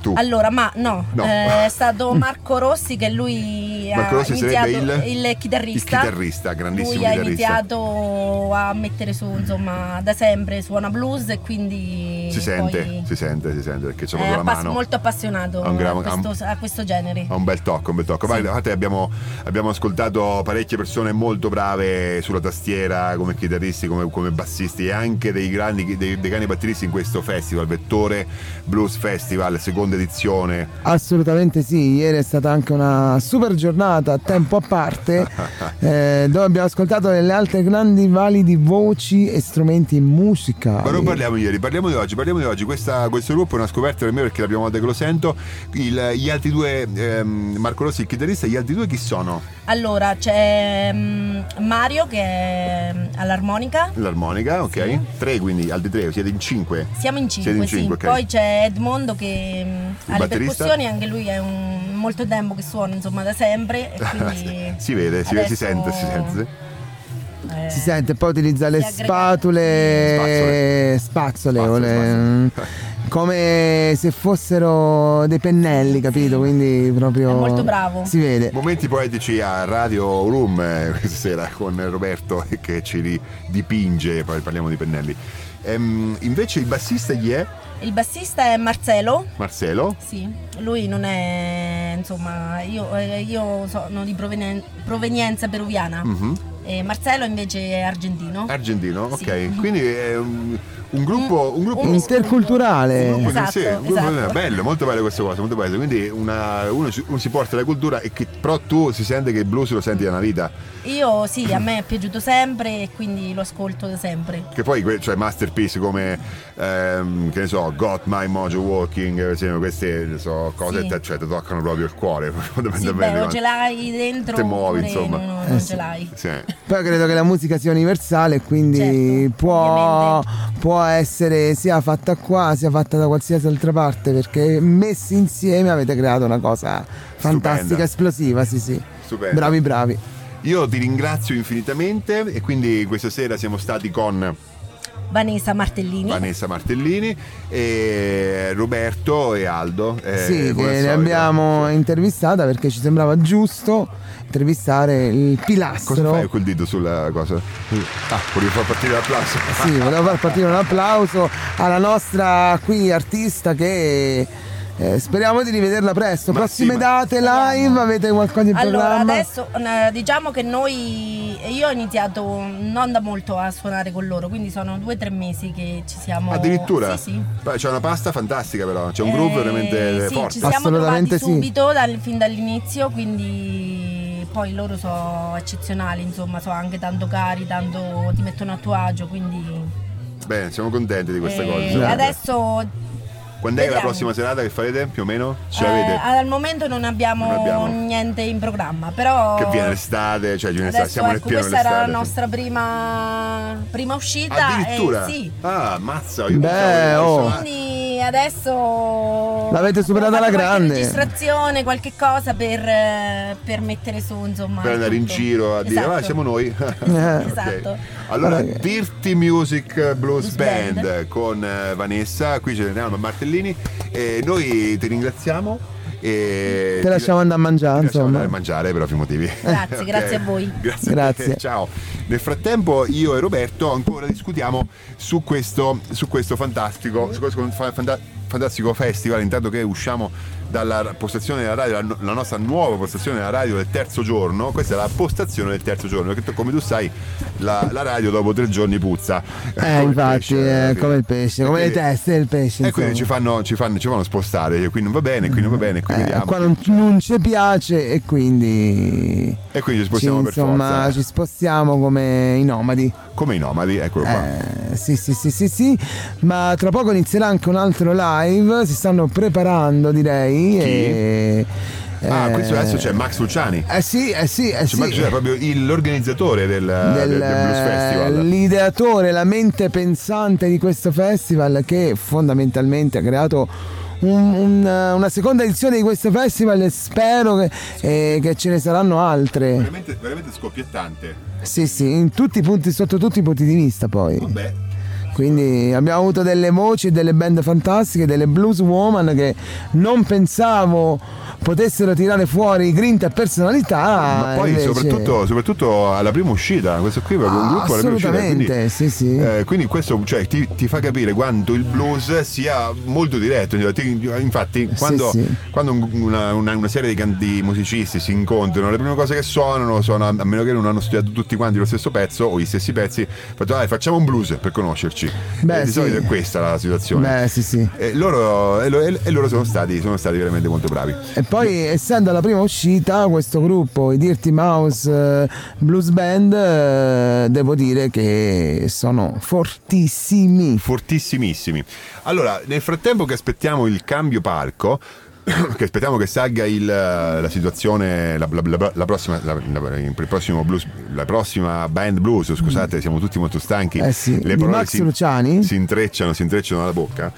Tu. Allora, ma no, No. eh, è stato Marco Rossi che lui Marco ha Rossi iniziato il- il chitarrista. il chitarrista, grandissimo Lui ha chitarrista. iniziato a mettere su, insomma, da sempre suona blues e quindi si sente, si sente, si sente perché c'è proprio la mano. molto appassionato Ha un gran- a, questo, a questo genere. Ha un bel tocco, un bel tocco. Poi, infatti abbiamo, abbiamo ascoltato parecchie persone molto brave sulla tastiera come chitarristi, come, come bassisti e anche dei grandi, dei, dei grandi batteristi in questo festival, Vettore Blues Festival, seconda edizione. Assolutamente sì, ieri è stata anche una super giornata a tempo a parte eh, dove abbiamo ascoltato le altre grandi validi voci e strumenti musicali. Ma non parliamo ieri, parliamo di oggi, parliamo di oggi. Questa- questo gruppo è una scoperta per me perché la prima volta che lo sento. Il- gli altri due, ehm, Marco Rossi, il chitarrista, gli altri due chi sono? Allora c'è mm, Mario che è mm, all'armonica. L'armonica, ok? Sì. Tre quindi, altri tre, siete in cinque. Siamo in Siete cinque, in cinque, sì. ok. Poi c'è Edmondo che mm, ha le batterista? percussioni, anche lui è un molto tempo che suona, insomma, da sempre. E quindi si vede, si, vede, si sente, si sente. sì. eh, Si sente, poi utilizza le Si spatule, spazzole, Spazzole, o le- come se fossero dei pennelli, capito? Quindi proprio È molto bravo. Si vede. Momenti poetici a Radio Room eh, questa sera con Roberto che ci dipinge, poi parliamo di pennelli. Ehm, invece il bassista gli è Il bassista è Marcelo. Marcelo. Sì, lui non è, insomma, io, eh, io sono di provenen- provenienza peruviana Mhm. E Marcello invece è argentino. Argentino, ok. Sì. Quindi è un, un gruppo, un gruppo un- Interculturale. Un gruppo Esatto, sì, un gruppo- esatto. bello, molto bello questa cosa, molto bello. Quindi una- uno, si- uno si porta la cultura e che, però tu si sente che il blues lo senti da una vita. Io sì, a me è piaciuto sempre e quindi lo ascolto da sempre. Che poi cioè masterpiece come ehm, che ne so, Got My Mojo Walking, per esempio, queste so, cose Sì. te, cioè, ti toccano proprio il cuore, Sì, fondamentalmente. beh, ce l'hai dentro Te muovi, insomma. non, non Eh, ce sì. l'hai. Sì. Poi credo che la musica sia universale e quindi Certo, può. Può essere sia fatta qua sia fatta da qualsiasi altra parte perché messi insieme avete creato una cosa fantastica, Stupenda. esplosiva, sì sì. Stupendo. Bravi bravi. Io ti ringrazio infinitamente e quindi questa sera siamo stati con Vanessa Martellini. Vanessa Martellini, e Roberto e Aldo. eh, sì, che le solito. abbiamo intervistata perché ci sembrava giusto intervistare il pilastro. Cosa fai col dito sulla cosa? Ah, volevo far partire l'applauso. Sì, volevo far partire un applauso alla nostra qui artista che eh, speriamo di rivederla presto. Ma Prossime sì, date live, avete qualcosa in Allora, programma? adesso eh, diciamo che noi, io ho iniziato non da molto a suonare con loro, quindi sono due o tre mesi che ci siamo... Addirittura? Sì, sì. C'è una pasta fantastica però, c'è un groove Eh, veramente sì, forte. ci siamo trovati sì. subito dal- fin dall'inizio, quindi poi loro sono eccezionali, insomma, sono anche tanto cari, tanto ti mettono a tuo agio, quindi... Bene, siamo contenti di questa Eh, cosa. Adesso Quando è la vediamo. prossima serata che farete più o meno? Ce eh, al momento non abbiamo, Non abbiamo. niente in programma, però... Che viene l'estate, cioè viene l'estate, siamo nel ecco, pieno questa era la nostra prima, prima uscita. Addirittura? E sì. Ah, mazza, io Beh, oh. Quindi adesso L'avete superata alla grande. registrazione, qualche cosa per, eh, per mettere su, insomma. per andare in giro a dire, Esatto. ah, siamo noi. Eh. Ok. Esatto. Allora, che- Dirty Music Blues Blues Band, Band. con eh, Vanessa, qui andiamo a Martellini. E noi ti ringraziamo. E Te lasciamo andare a mangiare, insomma. andare a mangiare per ovvi motivi. Grazie, Ok. grazie a voi. Grazie. Grazie. Ciao. Nel frattempo io e Roberto ancora discutiamo su questo, su questo fantastico, su questo fa- fanta- fantastico festival, intanto che usciamo dalla postazione della radio, la, no- la nostra nuova postazione della radio del terzo giorno, questa è la postazione del terzo giorno, perché come tu sai la, la radio dopo tre giorni puzza. Eh, Come il infatti, pesce, alla come il pesce, come le teste del pesce. E quindi ci insomma. fanno, ci, fanno, ci fanno spostare, qui non va bene, qui non va bene, qui Eh, vediamo. qua non, non ci piace e quindi E quindi ci ci, spostiamo per insomma, forza. ci spostiamo come i nomadi. Come i nomadi, eccolo qua. Eh, sì, sì, sì, sì, sì, ma tra poco inizierà anche un altro live, si stanno preparando direi. Chi? E, Ah, eh, questo adesso c'è Max Luciani. Eh sì, eh sì, eh sì. Max Luciani è proprio il- l'organizzatore del, del, del Blues Festival. l'ideatore, la mente pensante di questo festival che fondamentalmente ha creato un- un- una seconda edizione di questo festival e spero che, eh, che ce ne saranno altre. Veramente, veramente scoppiettante. Sì, sì, in tutti i punti, sotto tutti i punti di vista poi. Vabbè. Quindi abbiamo avuto delle voci delle band fantastiche, delle blues woman che non pensavo potessero tirare fuori grinta e personalità. Ma poi invece- soprattutto, soprattutto alla prima uscita, questo qui è proprio un Ah, gruppo alla prima uscita. Quindi, sì, sì. eh, quindi questo cioè, ti, ti fa capire quanto il blues sia molto diretto. Ti- Infatti, quando, sì. quando un- una, una- una serie di, di musicisti si incontrano, le prime cose che suonano sono, a meno che non hanno studiato tutti quanti lo stesso pezzo o gli stessi pezzi, fatto, dai, facciamo un blues per conoscerci. Beh, E di sì. solito è questa la situazione. Beh, sì, sì. E loro, e e loro sono, stati, sono stati veramente molto bravi. E poi, essendo la prima uscita, questo gruppo, i Dirty Mouse eh, Blues Band, eh, devo dire che sono fortissimi. fortissimissimi. Allora, nel frattempo che aspettiamo il cambio palco, che aspettiamo che salga il, la situazione, la, la- la- prossima, blues, la prossima band blues, scusate, siamo tutti molto stanchi. Eh sì, Le parole Max si, Luciani? si intrecciano, si intrecciano alla bocca.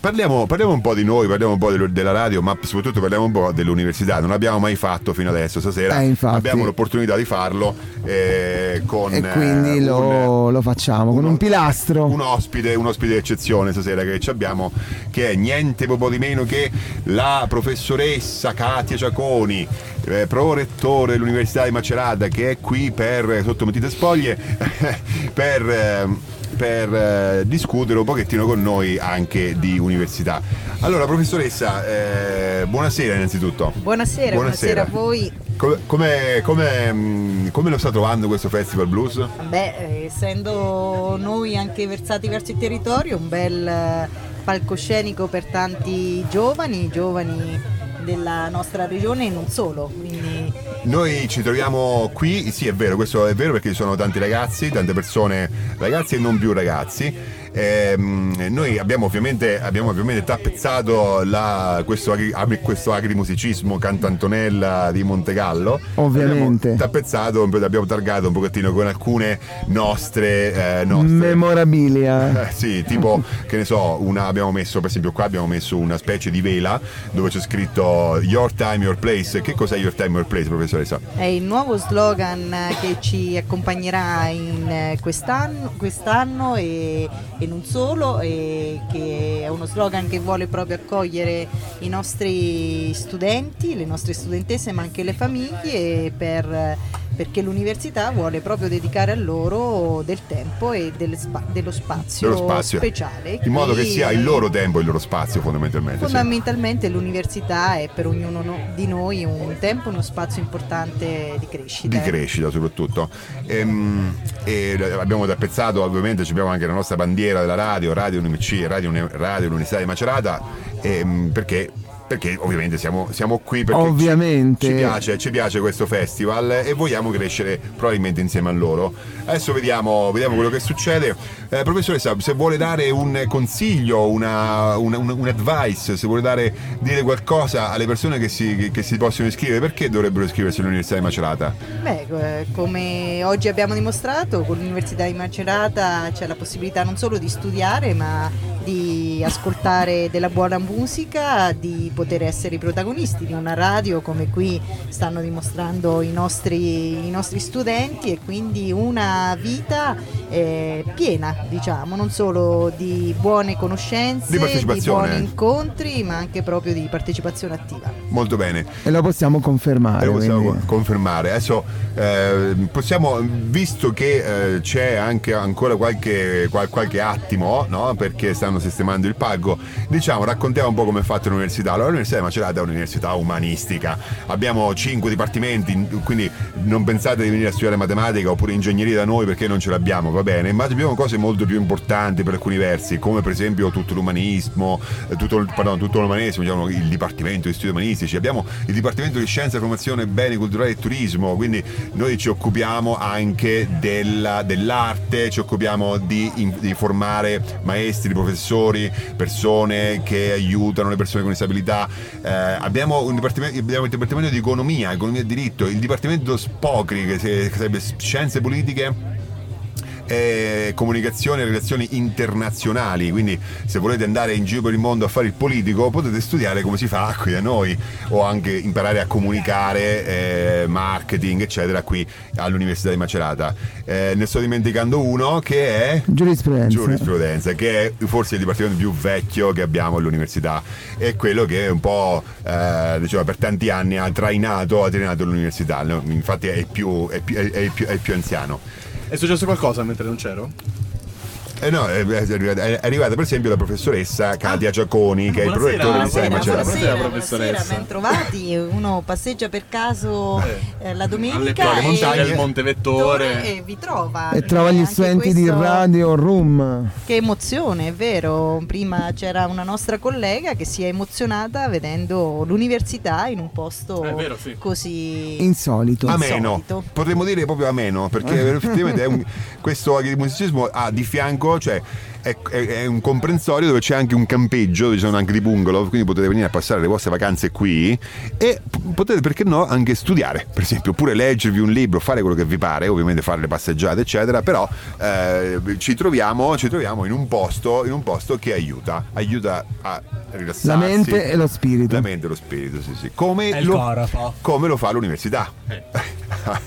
Parliamo, parliamo un po' di noi, parliamo un po' dello- della radio, ma soprattutto parliamo un po' dell'università. Non l'abbiamo mai fatto fino adesso, stasera Eh, abbiamo l'opportunità di farlo eh, con E quindi eh, lo, un- lo facciamo con un pilastro. un ospite, un ospite d'eccezione stasera che abbiamo, che è niente proprio di meno che la professoressa Katia Giaconi, eh, pro-rettore dell'Università di Macerata, che è qui per, sotto mentite spoglie, per, eh, per, eh, discutere un pochettino con noi anche di università. Allora, professoressa, eh, buonasera innanzitutto. Buonasera, buonasera, a voi. come, come, come, mm, come lo sta trovando questo festival blues? Beh, eh, essendo noi anche versati verso il territorio, un bel eh, palcoscenico per tanti giovani, giovani della nostra regione e non solo. Quindi Noi ci troviamo qui, sì è vero, questo è vero perché ci sono tanti ragazzi, tante persone, ragazzi e non più ragazzi. Ehm, noi abbiamo ovviamente, abbiamo ovviamente tappezzato la- questo, agri, questo agrimusicismo Cantantonella di Montegallo. Ovviamente. Abbiamo tappezzato, abbiamo targato un pochettino con alcune nostre... eh, nostre Memorabilia. eh, sì, tipo, che ne so, una, abbiamo messo, per esempio qua abbiamo messo una specie di vela dove c'è scritto Your Time, Your Place. Che cos'è Your Time, Your Place, professoressa? è il nuovo slogan eh, che ci accompagnerà in eh, quest'anno, quest'anno e, e non solo, e che è uno slogan che vuole proprio accogliere i nostri studenti, le nostre studentesse, ma anche le famiglie per- perché l'università vuole proprio dedicare a loro del tempo e del spa- dello, spazio Dello spazio. speciale. In modo che sia il loro tempo e il loro spazio, fondamentalmente. sì. Fondamentalmente l'università è per ognuno no- di noi un tempo uno spazio importante di crescita. Di eh. crescita soprattutto. Ehm, abbiamo tappezzato, ovviamente abbiamo anche la nostra bandiera della radio, Radio UNMC, Radio, radio Università di Macerata, ehm, perché, perché ovviamente siamo, siamo qui perché ci- Ovviamente. Ci, piace, ci piace questo festival e vogliamo crescere probabilmente insieme a loro. Adesso vediamo, vediamo quello che succede. Eh, professoressa, se vuole dare un consiglio, una, una- un, un advice, se vuole dare, dire qualcosa alle persone che si, che- che si possono iscrivere, perché dovrebbero iscriversi all'Università di Macerata? Beh, eh, come oggi abbiamo dimostrato, con l'Università di Macerata c'è la possibilità non solo di studiare, ma di ascoltare della buona musica, di poter essere i protagonisti di una radio come qui stanno dimostrando i nostri, i nostri studenti e quindi una vita eh, piena, diciamo, non solo di buone conoscenze, Di partecipazione. buoni incontri, ma anche proprio di partecipazione attiva. Molto bene. E lo possiamo confermare. E lo possiamo quindi. confermare. Adesso eh, possiamo, visto che eh, c'è anche ancora qualche, qual- qualche attimo, no? perché stanno sistemando il palco, diciamo, raccontiamo un po' come è fatta l'università. Allora, l'Università di Macerata è un'università umanistica. Abbiamo cinque dipartimenti, quindi non pensate di venire a studiare matematica oppure ingegneria da noi perché non ce l'abbiamo, va bene, ma abbiamo cose molto più importanti per alcuni versi, come per esempio tutto l'umanismo, eh, tutto, pardon, tutto l'umanesimo, diciamo, il Dipartimento di Studi Umanistici, abbiamo il Dipartimento di Scienza, Formazione, Beni Culturali e Turismo, quindi noi ci occupiamo anche della- dell'arte, ci occupiamo di, di formare maestri, professori, persone che aiutano le persone con disabilità, Eh, abbiamo, un abbiamo il Dipartimento di Economia, Economia e Diritto, il Dipartimento SPOCRI, che sarebbe Scienze Politiche e comunicazione e relazioni internazionali quindi se volete andare in giro per il mondo a fare il politico potete studiare come si fa qui da noi o anche imparare a comunicare eh, marketing eccetera qui all'Università di Macerata. Eh, ne sto dimenticando uno che è Giurisprudenza. giurisprudenza che è forse il dipartimento più vecchio che abbiamo all'università. È quello che un po' eh, diciamo, per tanti anni ha trainato, ha trainato l'università. Infatti è, più, è, più, è, è più, è più anziano È successo qualcosa mentre non c'ero? Eh no, è, è arrivata, è arrivata per esempio la professoressa Katia Giaconi, che è il prorettore di Sei buonasera, buonasera. buonasera, professoressa. ben trovati. Uno passeggia per caso eh, la Alle domenica alle e, montagne del Monte Vettore. e vi trova. E trova gli studenti di Radio Room. Che emozione, è vero. Prima c'era una nostra collega che si è emozionata vedendo l'università in un posto È vero, sì. così Insolito. Ameno, potremmo dire proprio ameno, perché effettivamente è un- questo agrimusicismo ha di fianco, cioè è, è- è un comprensorio dove c'è anche un campeggio, dove ci sono anche dei bungalow, quindi potete venire a passare le vostre vacanze qui e p- potete perché no anche studiare, per esempio, oppure leggervi un libro, fare quello che vi pare, ovviamente fare le passeggiate, eccetera, però eh, ci, troviamo, ci troviamo in un posto, in un posto che aiuta, aiuta a rilassarsi. La mente e lo spirito. La mente e lo spirito, sì, sì. Come, lo, come lo fa l'università.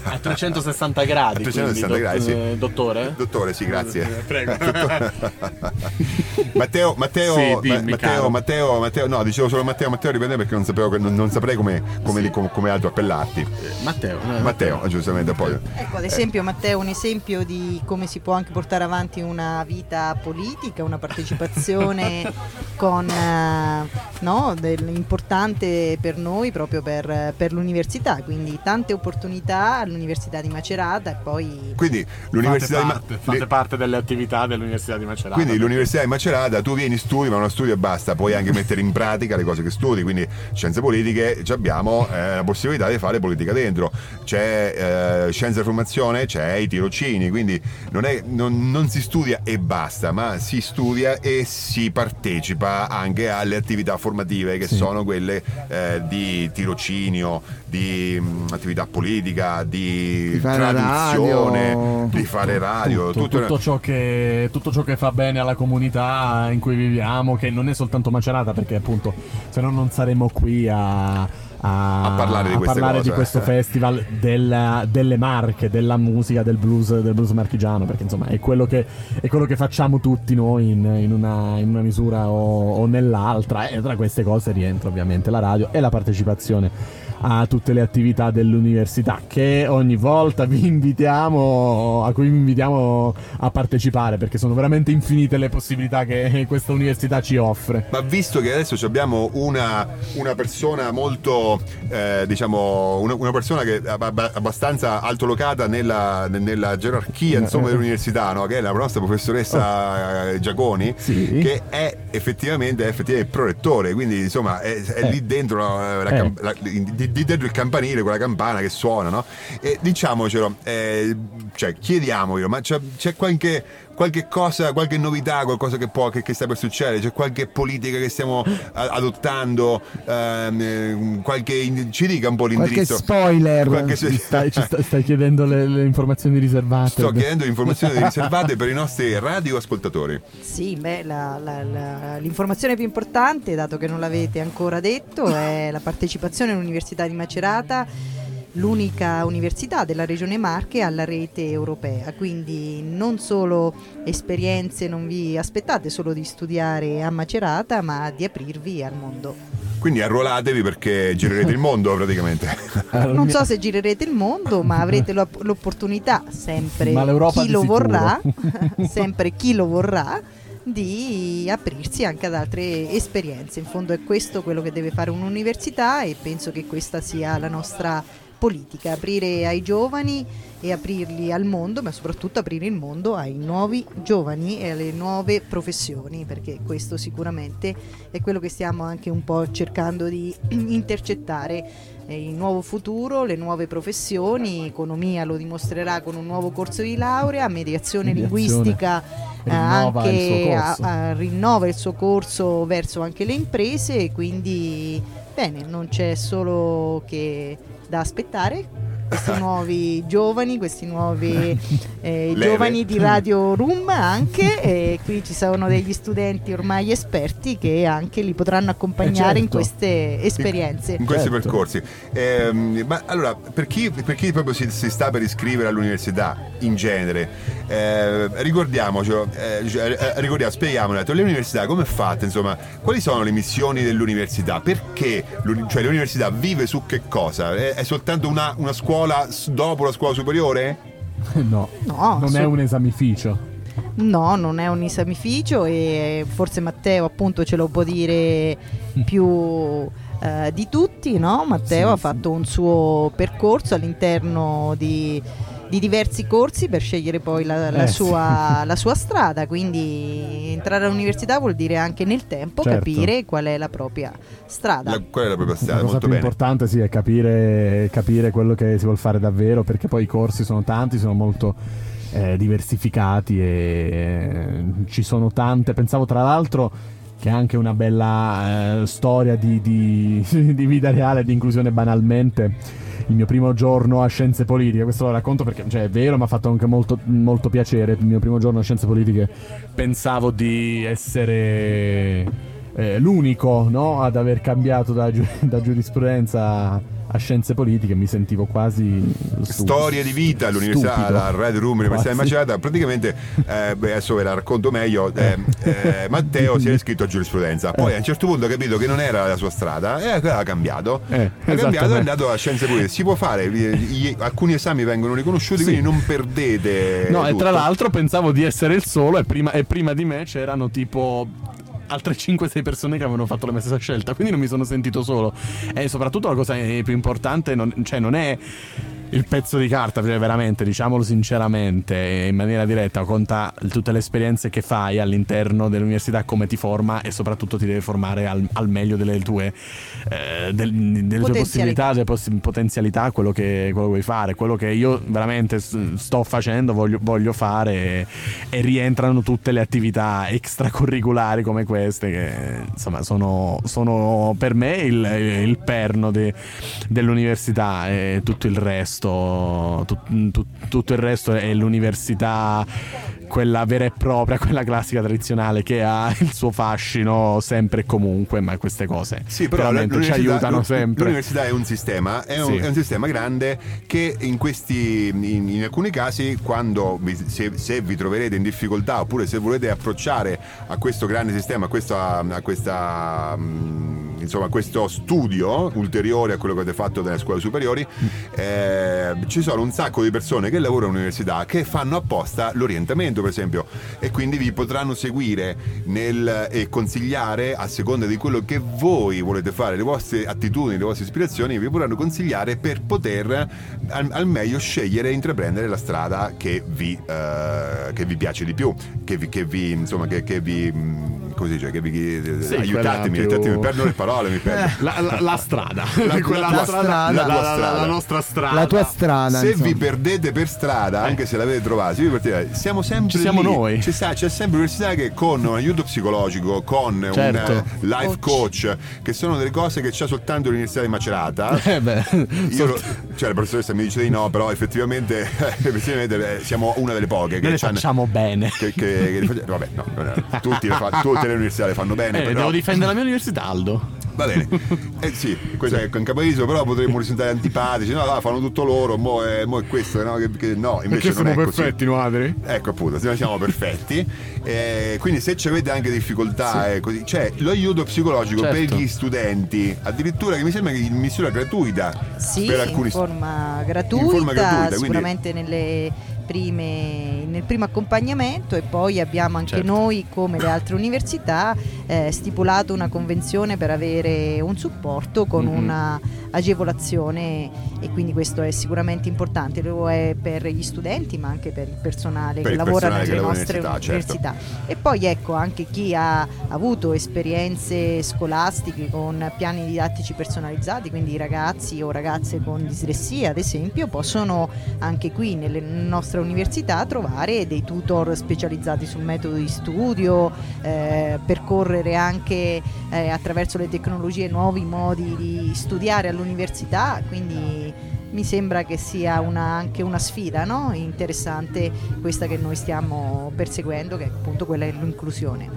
A 360 gradi. A 360 quindi, gradi, sì. eh, dottore? Dottore, sì, grazie. Eh, prego. Matteo, Matteo, Sì, dimmi, Matteo. Matteo, Matteo, no, dicevo solo Matteo, Matteo riprende perché non sapevo, che- non, non saprei come, come, li- come- come altro appellarti. Matteo. eh, Matteo, giustamente poi. Ecco, ad esempio Matteo, un esempio di come si può anche portare avanti una vita politica, una partecipazione con, eh, no, del- importante per noi proprio per, per l'università, quindi tante opportunità all'Università di Macerata e poi Quindi l'università fate di parte, Ma- fate le- parte delle attività dell'Università di Macerata. Quindi l'università di Macerata, tu vieni, studi, ma non studi e basta, puoi anche mettere in pratica le cose che studi, quindi scienze politiche abbiamo eh, la possibilità di fare politica dentro, c'è eh, scienza e formazione, c'è i tirocini, quindi non, è- non- non si studia e basta, ma si studia e si partecipa anche alle attività formative che sono quelle eh, di tirocinio, di mh, attività politica, di, Di traduzione, radio. di fare radio, tutto, tutto- tutto ciò che, tutto ciò che fa bene alla comunità in cui viviamo, che non è soltanto Macerata, perché appunto se no non saremmo qui a, a- A parlare di a parlare cose. di questo festival della- delle marche, della musica, del blues, del blues marchigiano, perché insomma è quello che, è quello che facciamo tutti noi in, in una, in una misura o, o nell'altra, e tra queste cose rientra ovviamente la radio e la partecipazione a tutte le attività dell'università che ogni volta vi invitiamo a cui vi invitiamo a partecipare perché sono veramente infinite le possibilità che questa università ci offre. Ma visto che adesso abbiamo una, una persona molto, eh, diciamo, una, una persona che è abbastanza altolocata nella, nella gerarchia insomma, dell'università, no? che è la nostra professoressa eh, Giaconi, Sì. che è effettivamente, è effettivamente prorettore, quindi insomma è, è Eh. lì dentro no, la Eh. cam- la- di, dentro il campanile, quella campana che suona, no? E diciamocelo, eh, cioè chiediamocelo, ma c'è, c'è qualche, qualche cosa, qualche novità, qualcosa che, può, che, che sta per succedere? C'è qualche politica che stiamo adottando? Ehm, eh, qualche ci dica un po' Qualche l'indirizzo. spoiler. Qualche- Stai, ci sta- stai chiedendo le, le informazioni riservate. Sto chiedendo informazioni riservate per i nostri radioascoltatori. Sì, beh, la- la- la- l'informazione più importante, dato che non l'avete ancora detto, è la partecipazione all'Università di Macerata, l'unica università della Regione Marche alla rete europea. Quindi non solo esperienze, non vi aspettate solo di studiare a Macerata, ma di aprirvi al mondo. Quindi arruolatevi perché girerete il mondo praticamente. Non so se girerete il mondo, ma avrete l'opp- l'opportunità, sempre chi lo sicuro. vorrà, sempre chi lo vorrà, di aprirsi anche ad altre esperienze. In fondo è questo quello che deve fare un'università e penso che questa sia la nostra politica, aprire ai giovani e aprirli al mondo, ma soprattutto aprire il mondo ai nuovi giovani e alle nuove professioni, perché questo sicuramente è quello che stiamo anche un po' cercando di intercettare eh, il nuovo futuro, le nuove professioni, economia lo dimostrerà con un nuovo corso di laurea, mediazione, Mediazione linguistica eh, il anche a- corso. a- rinnova il suo corso verso anche le imprese e quindi bene, non c'è solo che da aspettare. Questi nuovi giovani, questi nuovi eh, giovani di Radio Room anche, e qui ci sono degli studenti ormai esperti che anche li potranno accompagnare in certo. queste esperienze. in questi Certo. percorsi. Ehm, ma allora, per chi, per chi proprio si, si sta per iscrivere all'università in genere, eh, ricordiamocelo, eh, cioè, eh, ricordiamo, spieghiamolo, le università come è fatta, insomma, quali sono le missioni dell'università? Perché l'uni- cioè, l'università vive su che cosa? È, è soltanto una, una scuola s- dopo la scuola superiore? No, No, non su- è un esamificio. No, non è un esamificio e forse Matteo appunto ce lo può dire più eh, di tutti, no? Matteo Sì, ha sì. fatto un suo percorso all'interno di, di diversi corsi per scegliere poi la, la Eh, sì. sua, la sua strada, quindi entrare all'università vuol dire anche nel tempo Certo. capire qual è la propria strada. La, qual è la propria La strada? cosa Molto più bene. importante sì, è capire, capire quello che si vuole fare davvero, perché poi i corsi sono tanti, sono molto eh, diversificati e eh, ci sono tante. Pensavo tra l'altro che è anche una bella eh, storia di, di- di vita reale, di inclusione banalmente. Il mio primo giorno a Scienze Politiche, questo lo racconto perché cioè, è vero, mi ha fatto anche molto, molto piacere. Il mio primo giorno a Scienze Politiche pensavo di essere eh, l'unico no, ad aver cambiato da, da giurisprudenza a scienze politiche mi sentivo quasi stu- Storia di vita all'università, stupido. alla Red Room all'Università di. Macerata. Praticamente, eh, beh, adesso ve la racconto meglio. eh, eh, Matteo si è iscritto a giurisprudenza, poi a un certo punto ha capito che non era la sua strada e ha cambiato. Eh, ha cambiato e è andato a scienze politiche. Si può fare, gli- alcuni esami vengono riconosciuti, Sì. quindi non perdete. No, e tutto. tra l'altro pensavo di essere il solo e prima, e prima di me c'erano tipo altre 5-6 persone che avevano fatto la stessa scelta, quindi non mi sono sentito solo. E soprattutto la cosa eh, più importante non, cioè non è il pezzo di carta, cioè veramente, diciamolo sinceramente, in maniera diretta, conta tutte le esperienze che fai all'interno dell'università, come ti forma e soprattutto ti deve formare al, al meglio delle tue, eh, del- delle tue possibilità, delle possi- potenzialità, quello che, quello che vuoi fare, quello che io veramente sto facendo, voglio, voglio fare e, e rientrano tutte le attività extracurriculari come queste che insomma sono, sono per me il, il perno de- dell'università e tutto il resto, tut- tut- tutto il resto è l'università quella vera e propria, quella classica tradizionale che ha il suo fascino sempre e comunque, ma queste cose Sì, però ci aiutano sempre. L'università è un sistema, è un, Sì. è un sistema grande che in questi, in, in alcuni casi, quando vi- se, se vi troverete in difficoltà oppure se volete approcciare a questo grande sistema, a questa, a questa, mm, insomma, questo studio ulteriore a quello che avete fatto nelle scuole superiori, eh, ci sono un sacco di persone che lavorano all'università che fanno apposta l'orientamento, per esempio, e quindi vi potranno seguire nel, e consigliare a seconda di quello che voi volete fare, le vostre attitudini, le vostre ispirazioni, vi potranno consigliare per poter al, al meglio scegliere e intraprendere la strada che vi, eh, che vi piace di più, che vi, che vi insomma, che, che vi come si dice, che vi Sì, aiutatemi, più- aiutatemi, mi perdo le parole, mi perdo. La, la- la strada, La- Quella la strada- strada. la, nostra strada. La tua strada. Se insomma. vi perdete per strada, anche se l'avete trovata, se vi perdete, siamo sempre Ci siamo lì. noi. Ci sta- c'è sempre l'università che con un aiuto psicologico, con Certo. un eh, life coach. che sono delle cose che c'ha soltanto l'università di Macerata. Eh beh, Io, lo- cioè la professoressa mi dice di no, però effettivamente, effettivamente, eh, siamo una delle poche che noi le facciamo bene. che, che- che vabbè, no, tutti le fa- tutte le università le fanno bene. Eh, però- devo difendere la mia università, Aldo. Va bene, eh sì, questo è in Capodiso, però potremmo risultare antipatici. No, no, fanno tutto loro, mo è, mo è questo, no? Che, che no, invece non è così. no Adri? Ecco appunto, noi siamo perfetti. Eh, quindi se ci avete anche difficoltà, eh, così, c'è lo aiuto psicologico Certo. per gli studenti, addirittura che mi sembra che in misura gratuita Sì, per in alcuni forma gratuita, in forma gratuita, quindi- sicuramente nelle prime- nel primo accompagnamento e poi abbiamo anche Certo. noi come le altre università eh, stipulato una convenzione per avere un supporto con Mhm. una agevolazione e quindi questo è sicuramente importante, lo è per gli studenti ma anche per il personale Per che il lavora personale che nelle lavora nostre certo. università. E poi ecco anche chi ha avuto esperienze scolastiche con piani didattici personalizzati, quindi ragazzi o ragazze con dislessia ad esempio, possono anche qui nelle nostre università trovare dei tutor specializzati sul metodo di studio, eh, percorrere anche eh, attraverso le tecnologie nuovi modi di studiare all'università, quindi mi sembra che sia una- anche una sfida no? interessante questa che noi stiamo perseguendo, che è appunto quella dell'inclusione.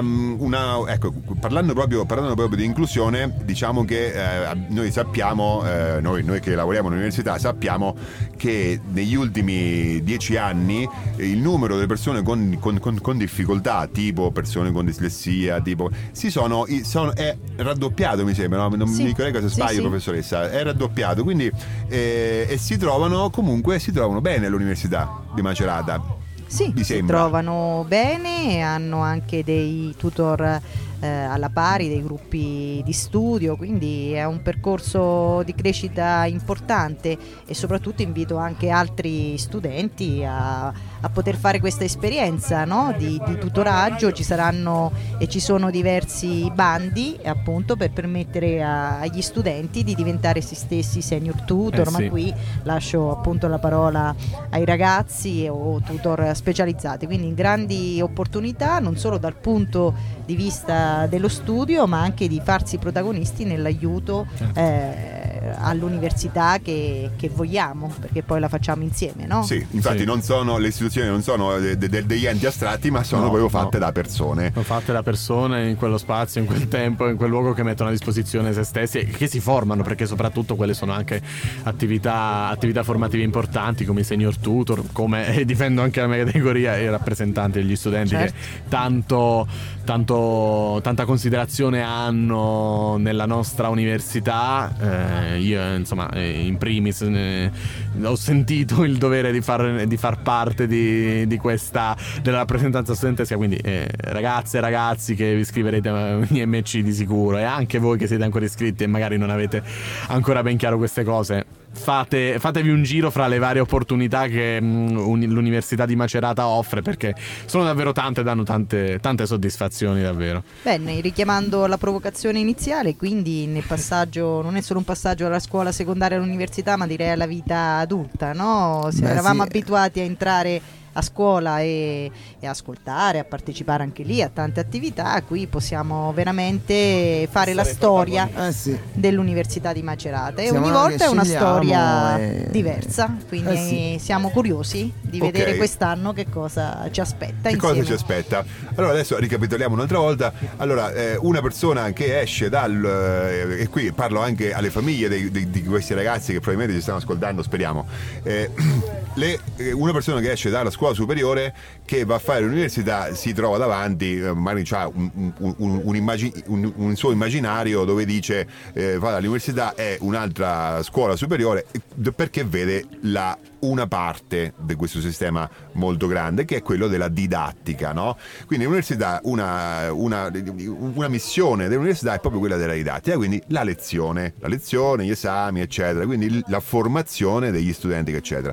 Mm, una- ecco, parlando proprio, parlando proprio di inclusione, diciamo che eh, noi sappiamo, eh, noi, noi che lavoriamo all'università, sappiamo che negli ultimi dieci anni il numero delle persone con, con- con- con difficoltà, tipo persone con dislessia, tipo, si sono, sono- è raddoppiato mi sembra, no? non Sì, mi corregga se sbaglio sì. professoressa, è raddoppiato, quindi eh, e si trovano comunque si trovano bene all'università di Macerata. Sì, si trovano bene, hanno anche dei tutor eh, alla pari, dei gruppi di studio, quindi è un percorso di crescita importante e soprattutto invito anche altri studenti a, a poter fare questa esperienza no? di, di tutoraggio. Ci saranno e ci sono diversi bandi appunto per permettere a- agli studenti di diventare se stessi senior tutor, Eh ma sì. qui lascio appunto la parola ai ragazzi o tutor specializzati, quindi grandi opportunità non solo dal punto di vista dello studio ma anche di farsi protagonisti nell'aiuto Certo. eh, all'università che, che vogliamo, perché poi la facciamo insieme, no? Sì, infatti Sì. non sono le istituzioni non sono de- de- degli enti astratti, ma sono No, proprio no. fatte da persone. Sono fatte da persone in quello spazio, in quel tempo, in quel luogo che mettono a disposizione se stessi e che si formano, perché soprattutto quelle sono anche attività, attività formative importanti come i senior tutor, come e difendo anche la mia categoria i rappresentanti degli studenti Certo. che tanto, tanto- tanta considerazione hanno nella nostra università. Eh, io, eh, insomma, eh, in primis eh, ho sentito il dovere di far, di far parte di, di questa della rappresentanza studentesca. Quindi, eh, ragazze e ragazzi che vi iscriverete a IMC di sicuro, e anche voi che siete ancora iscritti e magari non avete ancora ben chiaro queste cose. Fate, fatevi un giro fra le varie opportunità che mm, uni- l'Università di Macerata offre perché sono davvero tante e danno tante, tante soddisfazioni davvero. Bene, richiamando la provocazione iniziale, quindi nel passaggio non è solo un passaggio dalla scuola secondaria all'università, ma direi alla vita adulta, no? Se Beh, eravamo sì. abituati a entrare a scuola e, e ascoltare, a partecipare anche lì a tante attività, qui possiamo veramente fare la storia Eh sì. dell'Università di Macerata e Siamo ogni volta è una storia e- diversa, quindi Eh sì. siamo curiosi di Ok. vedere quest'anno che cosa ci aspetta Che cosa insieme. ci aspetta? Allora adesso ricapitoliamo un'altra volta. Allora, eh, una persona che esce dal... eh, e qui parlo anche alle famiglie dei- dei- di questi ragazzi che probabilmente ci stanno ascoltando, speriamo. Eh, le- eh, una persona che esce dalla scuola superiore che va a fare l'università si trova davanti, eh, magari ha un, un- un- un immagi- un- suo immaginario dove dice eh, va all'università è un'altra scuola superiore perché vede la una parte di questo sistema molto grande che è quello della didattica, no? Quindi l'università, una, una- una missione dell'università è proprio quella della didattica, quindi la lezione, la lezione, gli esami, eccetera, quindi la formazione degli studenti, eccetera.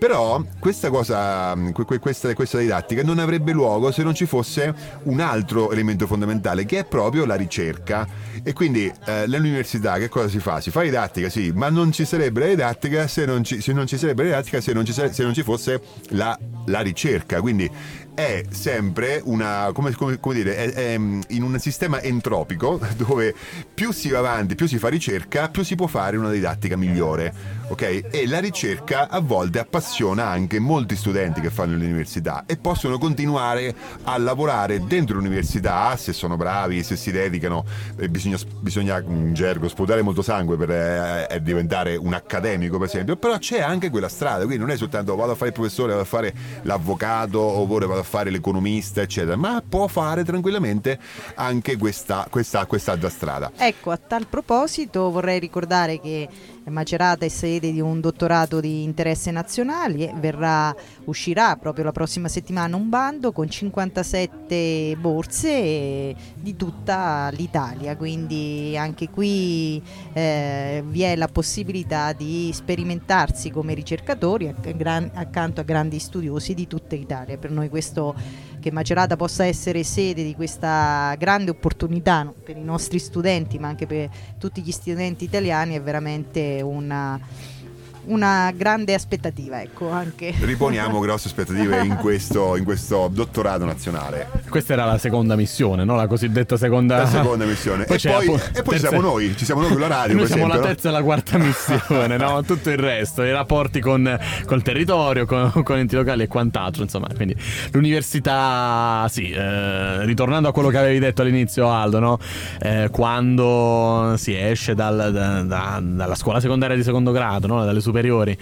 Però questa cosa, que- que- questa, questa didattica non avrebbe luogo se non ci fosse un altro elemento fondamentale che è proprio la ricerca. E quindi eh, l'università che cosa si fa? Si fa didattica, sì, ma non ci sarebbe la didattica se non ci, se non ci sarebbe la didattica se non ci, se non ci fosse la, la ricerca. Quindi è sempre una, come, come- come dire, è- è, mm, in un sistema entropico dove più si va avanti, più si fa ricerca, più si può fare una didattica migliore. Ok? E la ricerca a volte appassiona anche molti studenti che fanno l'università e possono continuare a lavorare dentro l'università se sono bravi, se si dedicano. Bisogna, bisogna in gergo sputare molto sangue per eh, eh, diventare un accademico, per esempio. Però c'è anche quella strada, quindi non è soltanto vado a fare il professore, vado a fare l'avvocato oppure vado a fare l'economista, eccetera, ma può fare tranquillamente anche questa, questa, quest'altra strada. Ecco, a tal proposito vorrei ricordare che Macerata è sede di un dottorato di interesse nazionale verrà, uscirà proprio la prossima settimana un bando con 57 borse di tutta l'Italia, quindi anche qui eh, vi è la possibilità di sperimentarsi come ricercatori acc- gran- accanto a grandi studiosi di tutta Italia. Per noi questo che Macerata possa essere sede di questa grande opportunità per i nostri studenti, ma anche per tutti gli studenti italiani, è veramente una, una grande aspettativa. Ecco, anche. Riponiamo grosse aspettative in questo, in questo dottorato nazionale. Questa era la seconda missione, no? La cosiddetta seconda, La seconda missione. E c'è poi, appunto- e poi terza- siamo noi, ci siamo noi con la radio. Noi per siamo la esempio, no? terza e la quarta missione, no? Tutto il resto, i rapporti con col territorio, con, con enti locali e quant'altro. Insomma, quindi l'università, sì, eh, ritornando a quello che avevi detto all'inizio, Aldo, no? Eh, quando si esce dal- da- da- dalla scuola secondaria di secondo grado, no? dalle superiori,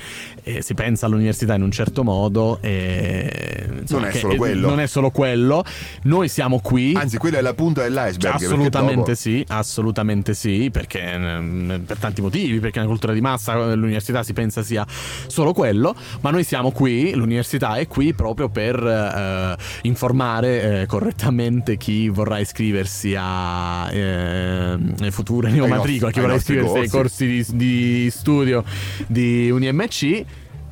eh, si pensa all'università in un certo modo. E, insomma, Non è che- solo quello. Non è solo quello. Noi siamo qui. Anzi, quella è la punta dell'iceberg. Assolutamente dopo- sì, assolutamente sì, perché ehm, per tanti motivi, perché nella cultura di massa eh, l'università si pensa sia solo quello, ma noi siamo qui, l'università è qui proprio per eh, informare eh, correttamente chi vorrà iscriversi a eh, future neomatricole, chi vorrà iscriversi ai corsi. corsi di, di studio di UniMC.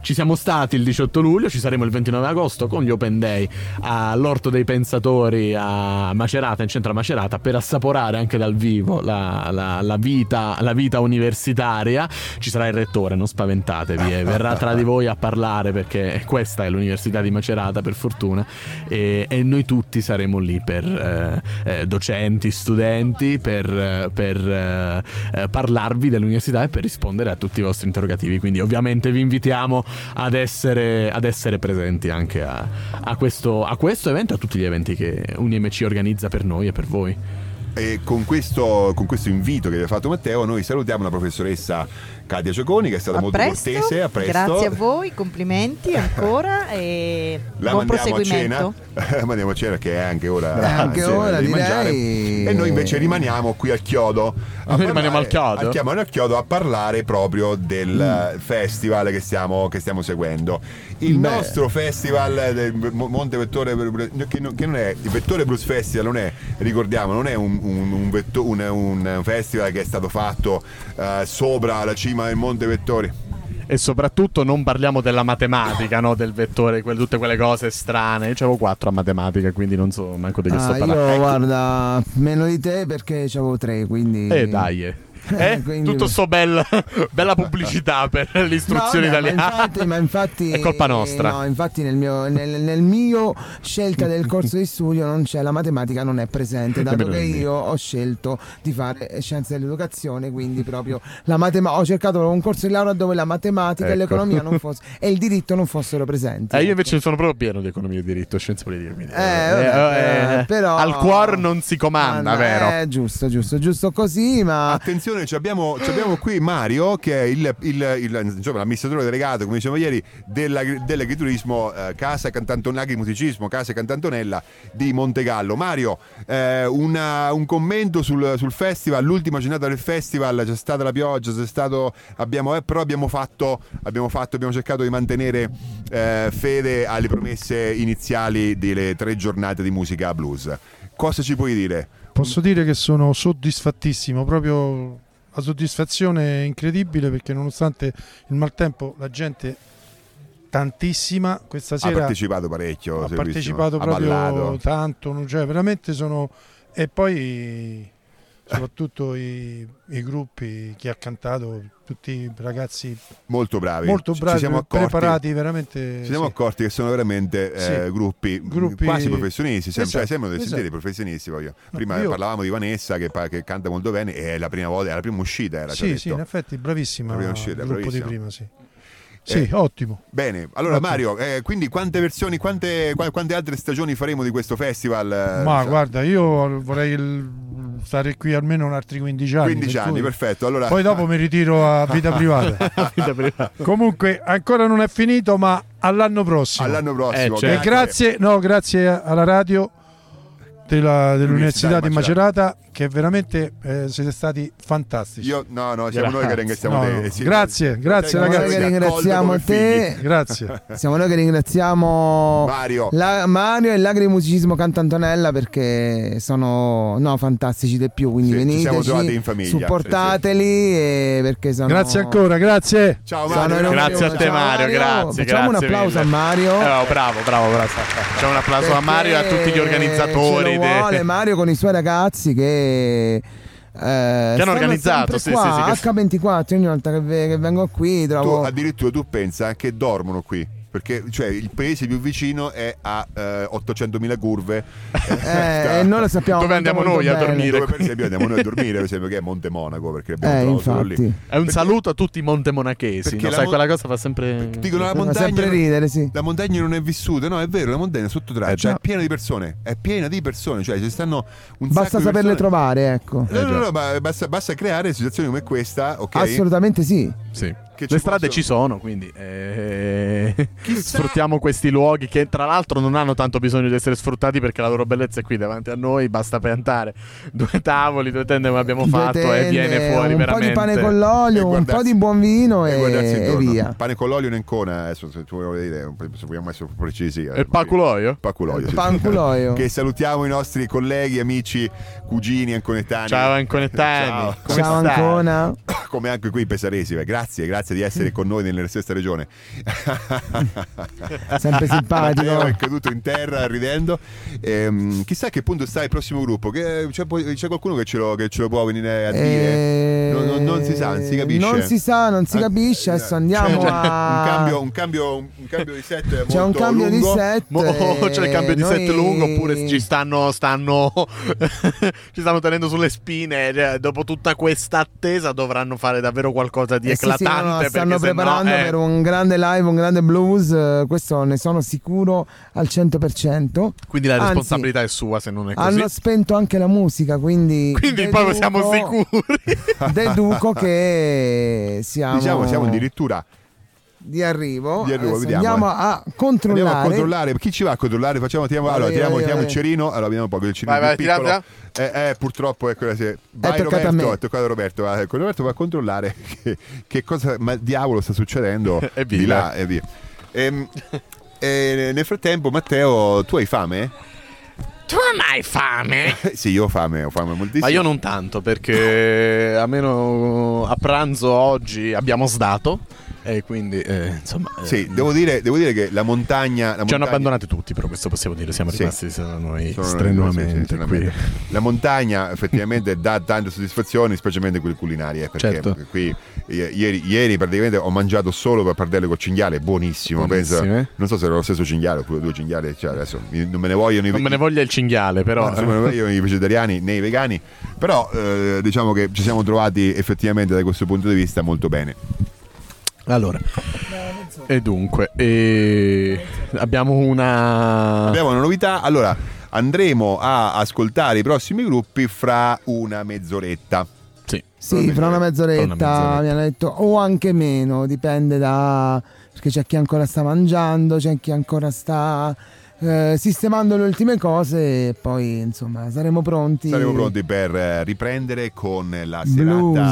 Ci siamo stati il 18 luglio, ci saremo il 29 agosto con gli Open Day all'Orto dei Pensatori a Macerata, in centro a Macerata, per assaporare anche dal vivo la, la- la vita, la vita universitaria. Ci sarà il rettore, non spaventatevi, eh, verrà tra di voi a parlare perché questa è l'Università di Macerata, per fortuna, e, e noi tutti saremo lì per eh, eh, docenti, studenti, per, per, eh, eh, parlarvi dell'università e per rispondere a tutti i vostri interrogativi. Quindi ovviamente vi invitiamo ad essere, ad essere presenti anche a, a questo, a questo evento e a tutti gli eventi che UniMC organizza per noi e per voi. E con questo, con questo invito che vi ha fatto Matteo, noi salutiamo la professoressa Katia Cioconi, che è stata A molto presto, cortese. A presto. Grazie a voi, complimenti ancora e La buon mandiamo a cena, proseguimento. la mandiamo a cena che è anche ora, anche ora, di direi. mangiare. E noi invece rimaniamo qui al chiodo. A Noi rimaniamo al chiodo? Chiamano al chiodo a parlare proprio del Mm. festival che stiamo, che stiamo seguendo. Il Beh. nostro festival del Mo- Monte Vettore, che non, che non è il Vettore Blues Festival, non è, ricordiamo, non è un, un- un vetto- un- festival che è stato fatto eh, sopra la cima del Monte Vettori. E soprattutto non parliamo della matematica, no? Del vettore, quel- tutte quelle cose strane. Io avevo 4 a matematica, quindi non so manco di che sto Ah, parlando. io guarda, meno di te perché avevo tre, quindi... Eh dai, eh. Eh? Quindi- Tutto sto bel, bella pubblicità per l'istruzione No, vabbè, italiana. Ma infatti, ma infatti- È colpa nostra. No, infatti nel mio, nel, nel mio scelta del corso di studio non c'è la matematica, non è presente, dato che io ho scelto di fare scienze dell'educazione, quindi proprio la matematica, ho cercato un corso di laurea dove la matematica e Ecco. l'economia non fosse, e il diritto non fossero presenti. Eh, io invece sono proprio pieno di economia e diritto, scienze politiche. quindi, Eh, vabbè, però- Al cuore non si comanda, Ma no, vero? Eh, giusto, giusto, giusto così, ma... Attenzione, ci abbiamo, abbiamo qui Mario che è il, il- il- insomma, l'amministratore delegato, come dicevamo ieri, della- dell'agriturismo eh, Casa Cantantonella, Agrimusicismo Casa Cantantonella di Montegallo. Mario, eh, una- un commento sul, sul festival, l'ultima giornata del festival, c'è stata la pioggia, c'è stato, abbiamo, eh, però abbiamo fatto, abbiamo fatto, abbiamo cercato di mantenere eh, fede alle promesse iniziali delle tre giornate di musica blues. Cosa ci puoi dire? Posso dire che sono soddisfattissimo, proprio la soddisfazione è incredibile perché nonostante il maltempo la gente tantissima questa Ha sera partecipato parecchio. ha partecipato ha proprio ballato. tanto, cioè veramente sono e poi soprattutto i, i gruppi chi ha cantato, tutti ragazzi molto bravi. molto bravi, ci siamo accorti, preparati veramente. Ci siamo sì. accorti che sono veramente eh, Sì. gruppi, Gruppi- quasi professionisti. Cioè, Esatto, sembrano dei esatto. dei professionisti. Voglio. Prima io- parlavamo di Vanessa che, che canta molto bene e è la prima volta, è la prima uscita. Era, ci ha Sì, sì, in effetti bravissima Proprio il uscita, gruppo bravissima. di prima, sì. Sì, Eh, ottimo. Bene, allora Ottimo. Mario, eh, quindi quante versioni, quante, qua- quante altre stagioni faremo di questo festival? Ma sa- guarda, io vorrei il- stare qui almeno un altri 15 anni. 15 per anni, cui- perfetto. Allora, Poi dopo mi ritiro a vita privata. Vita privata. Comunque ancora non è finito, ma all'anno prossimo. all'anno prossimo. Eh, certo. E grazie, no, grazie alla radio della- dell'Università di Macerata che veramente eh, siete stati fantastici. Io, no, no, siamo noi che Grazie. ringraziamo No, te. no. Sì. Grazie, grazie, Siamo Siamo noi ragazzi. che ringraziamo te. Grazie. Siamo noi che ringraziamo Mario. la- Mario e l'agrimusicismo Cantantonella perché sono no, fantastici di più. Quindi Sì, trovati in famiglia, supportateli e perché sono. Grazie ancora, grazie. Ciao Mario. Grazie a te Mario, grazie. Facciamo grazie un applauso mille. a Mario. Eh, bravo, bravo, bravo. Facciamo un applauso a Mario e a tutti gli organizzatori. Vuole Mario con i suoi ragazzi che. Eh, stanno organizzato, sempre sì, qua, sì, sì, H24 ogni volta che, ve- che vengo qui Tu, trovo addirittura tu pensa che dormono qui. Perché cioè, il paese più vicino è a eh, 800.000 curve. eh, e noi lo sappiamo Dove andiamo noi a bene. dormire? Dove per esempio andiamo noi a dormire, per esempio, che è Monte Monaco, perché abbiamo Eh, lì. È un saluto a tutti i montemonachesi. Perché No? Sai, mo- quella cosa fa sempre. Dicono la Fa montagna. sempre ridere, sì. La montagna non è vissuta, no, è vero, la montagna è sotto traccia, Eh, già. è piena di persone, è piena di persone, cioè ci stanno un Basta saperle persone. trovare, ecco. No, no, Eh, no, ma basta, basta creare situazioni come questa, ok? Assolutamente sì. Sì. Che Le ci strade possono- ci sono, quindi eh, Chissà- sfruttiamo questi luoghi che tra l'altro non hanno tanto bisogno di essere sfruttati perché la loro bellezza è qui davanti a noi, basta piantare due tavoli, due tende come abbiamo Due fatto e tende, viene fuori un veramente. po' di pane con l'olio, E un po' di buon vino e e, e via. Pane con l'olio in Ancona, adesso se tu vuoi dire, se vogliamo essere precisi. E il paculoio? Paculoio. sì. Che salutiamo i nostri colleghi, amici, cugini anconetani. Ciao Anconettani, Ciao. come Ciao? Ancona. come anche qui Pesaresi. Grazie, grazie di essere con noi nella stessa regione. Sempre simpatico. Matteo è caduto in terra ridendo. Ehm, chissà a che punto sta il prossimo gruppo. Che- c'è, poi- c'è qualcuno che ce, lo, che ce lo può venire a dire? Eh, Non, non- non si sa, non si capisce. Non si sa, non si Ah, capisce. Adesso andiamo c'è a. un, cambio, un, cambio, un cambio di set molto C'è un cambio lungo. di set. Mo- c'è il cambio di noi- set lungo oppure ci stanno, stanno ci stanno tenendo sulle spine cioè, dopo tutta questa attesa dovranno fare davvero qualcosa di Eh sì, sì, eclatante no, no, perché stanno preparando eh, per un grande live, un grande blues. eh, Questo ne sono sicuro al 100%. quindi la Anzi, responsabilità è sua se non è così Hanno spento anche la musica, quindi. quindi poi siamo deduco- sicuri Deduco che siamo, Diciamo, siamo addirittura di arrivo. Di arrivo, andiamo eh. a controllare. Andiamo a controllare. Chi ci va a controllare? Facciamo, tiriamo, allora, Vai, tiriamo, vai, tiriamo vai. il cerino. Allora, vediamo un po' che il cerino Vai, più vai, piccolo. Eh, eh, purtroppo è quella se... Vai toccato a Roberto, me. è toccato a Roberto. va. Ecco, Roberto va a controllare che, che cosa ma diavolo sta succedendo E di via. là e via. Ehm, e nel frattempo, Matteo, tu hai fame? tu non hai fame Eh, sì, io ho fame, ho fame moltissimo. ma io non tanto perché almeno a pranzo oggi abbiamo sdato e quindi eh, insomma eh, Sì, devo dire, devo dire che la montagna... La ci hanno montagna- abbandonati tutti però questo possiamo dire siamo Sì. rimasti solo noi Sono- strenuamente sì, sì, qui. La montagna effettivamente dà tante soddisfazioni, specialmente quelle culinarie. Perché Certo. qui ieri, ieri praticamente ho mangiato solo pappardelle col cinghiale, buonissimo. Penso, non so se era lo stesso cinghiale oppure due cinghiali. Cioè adesso non me ne vogliono i non me ne voglia il cinghiale però No, non me ne vogliono i vegetariani né i vegani. Però eh, diciamo che ci siamo trovati effettivamente da questo punto di vista molto bene. Allora, e dunque, e abbiamo una. Abbiamo una novità. Allora, andremo a ascoltare i prossimi gruppi fra una mezz'oretta. Sì, Sì, fra una mezz'oretta, una mezz'oretta. mi hanno detto, o anche meno, dipende da... perché c'è chi ancora sta mangiando, c'è chi ancora sta eh, sistemando le ultime cose e poi insomma saremo pronti. Saremo pronti per eh, riprendere con la Blues. serata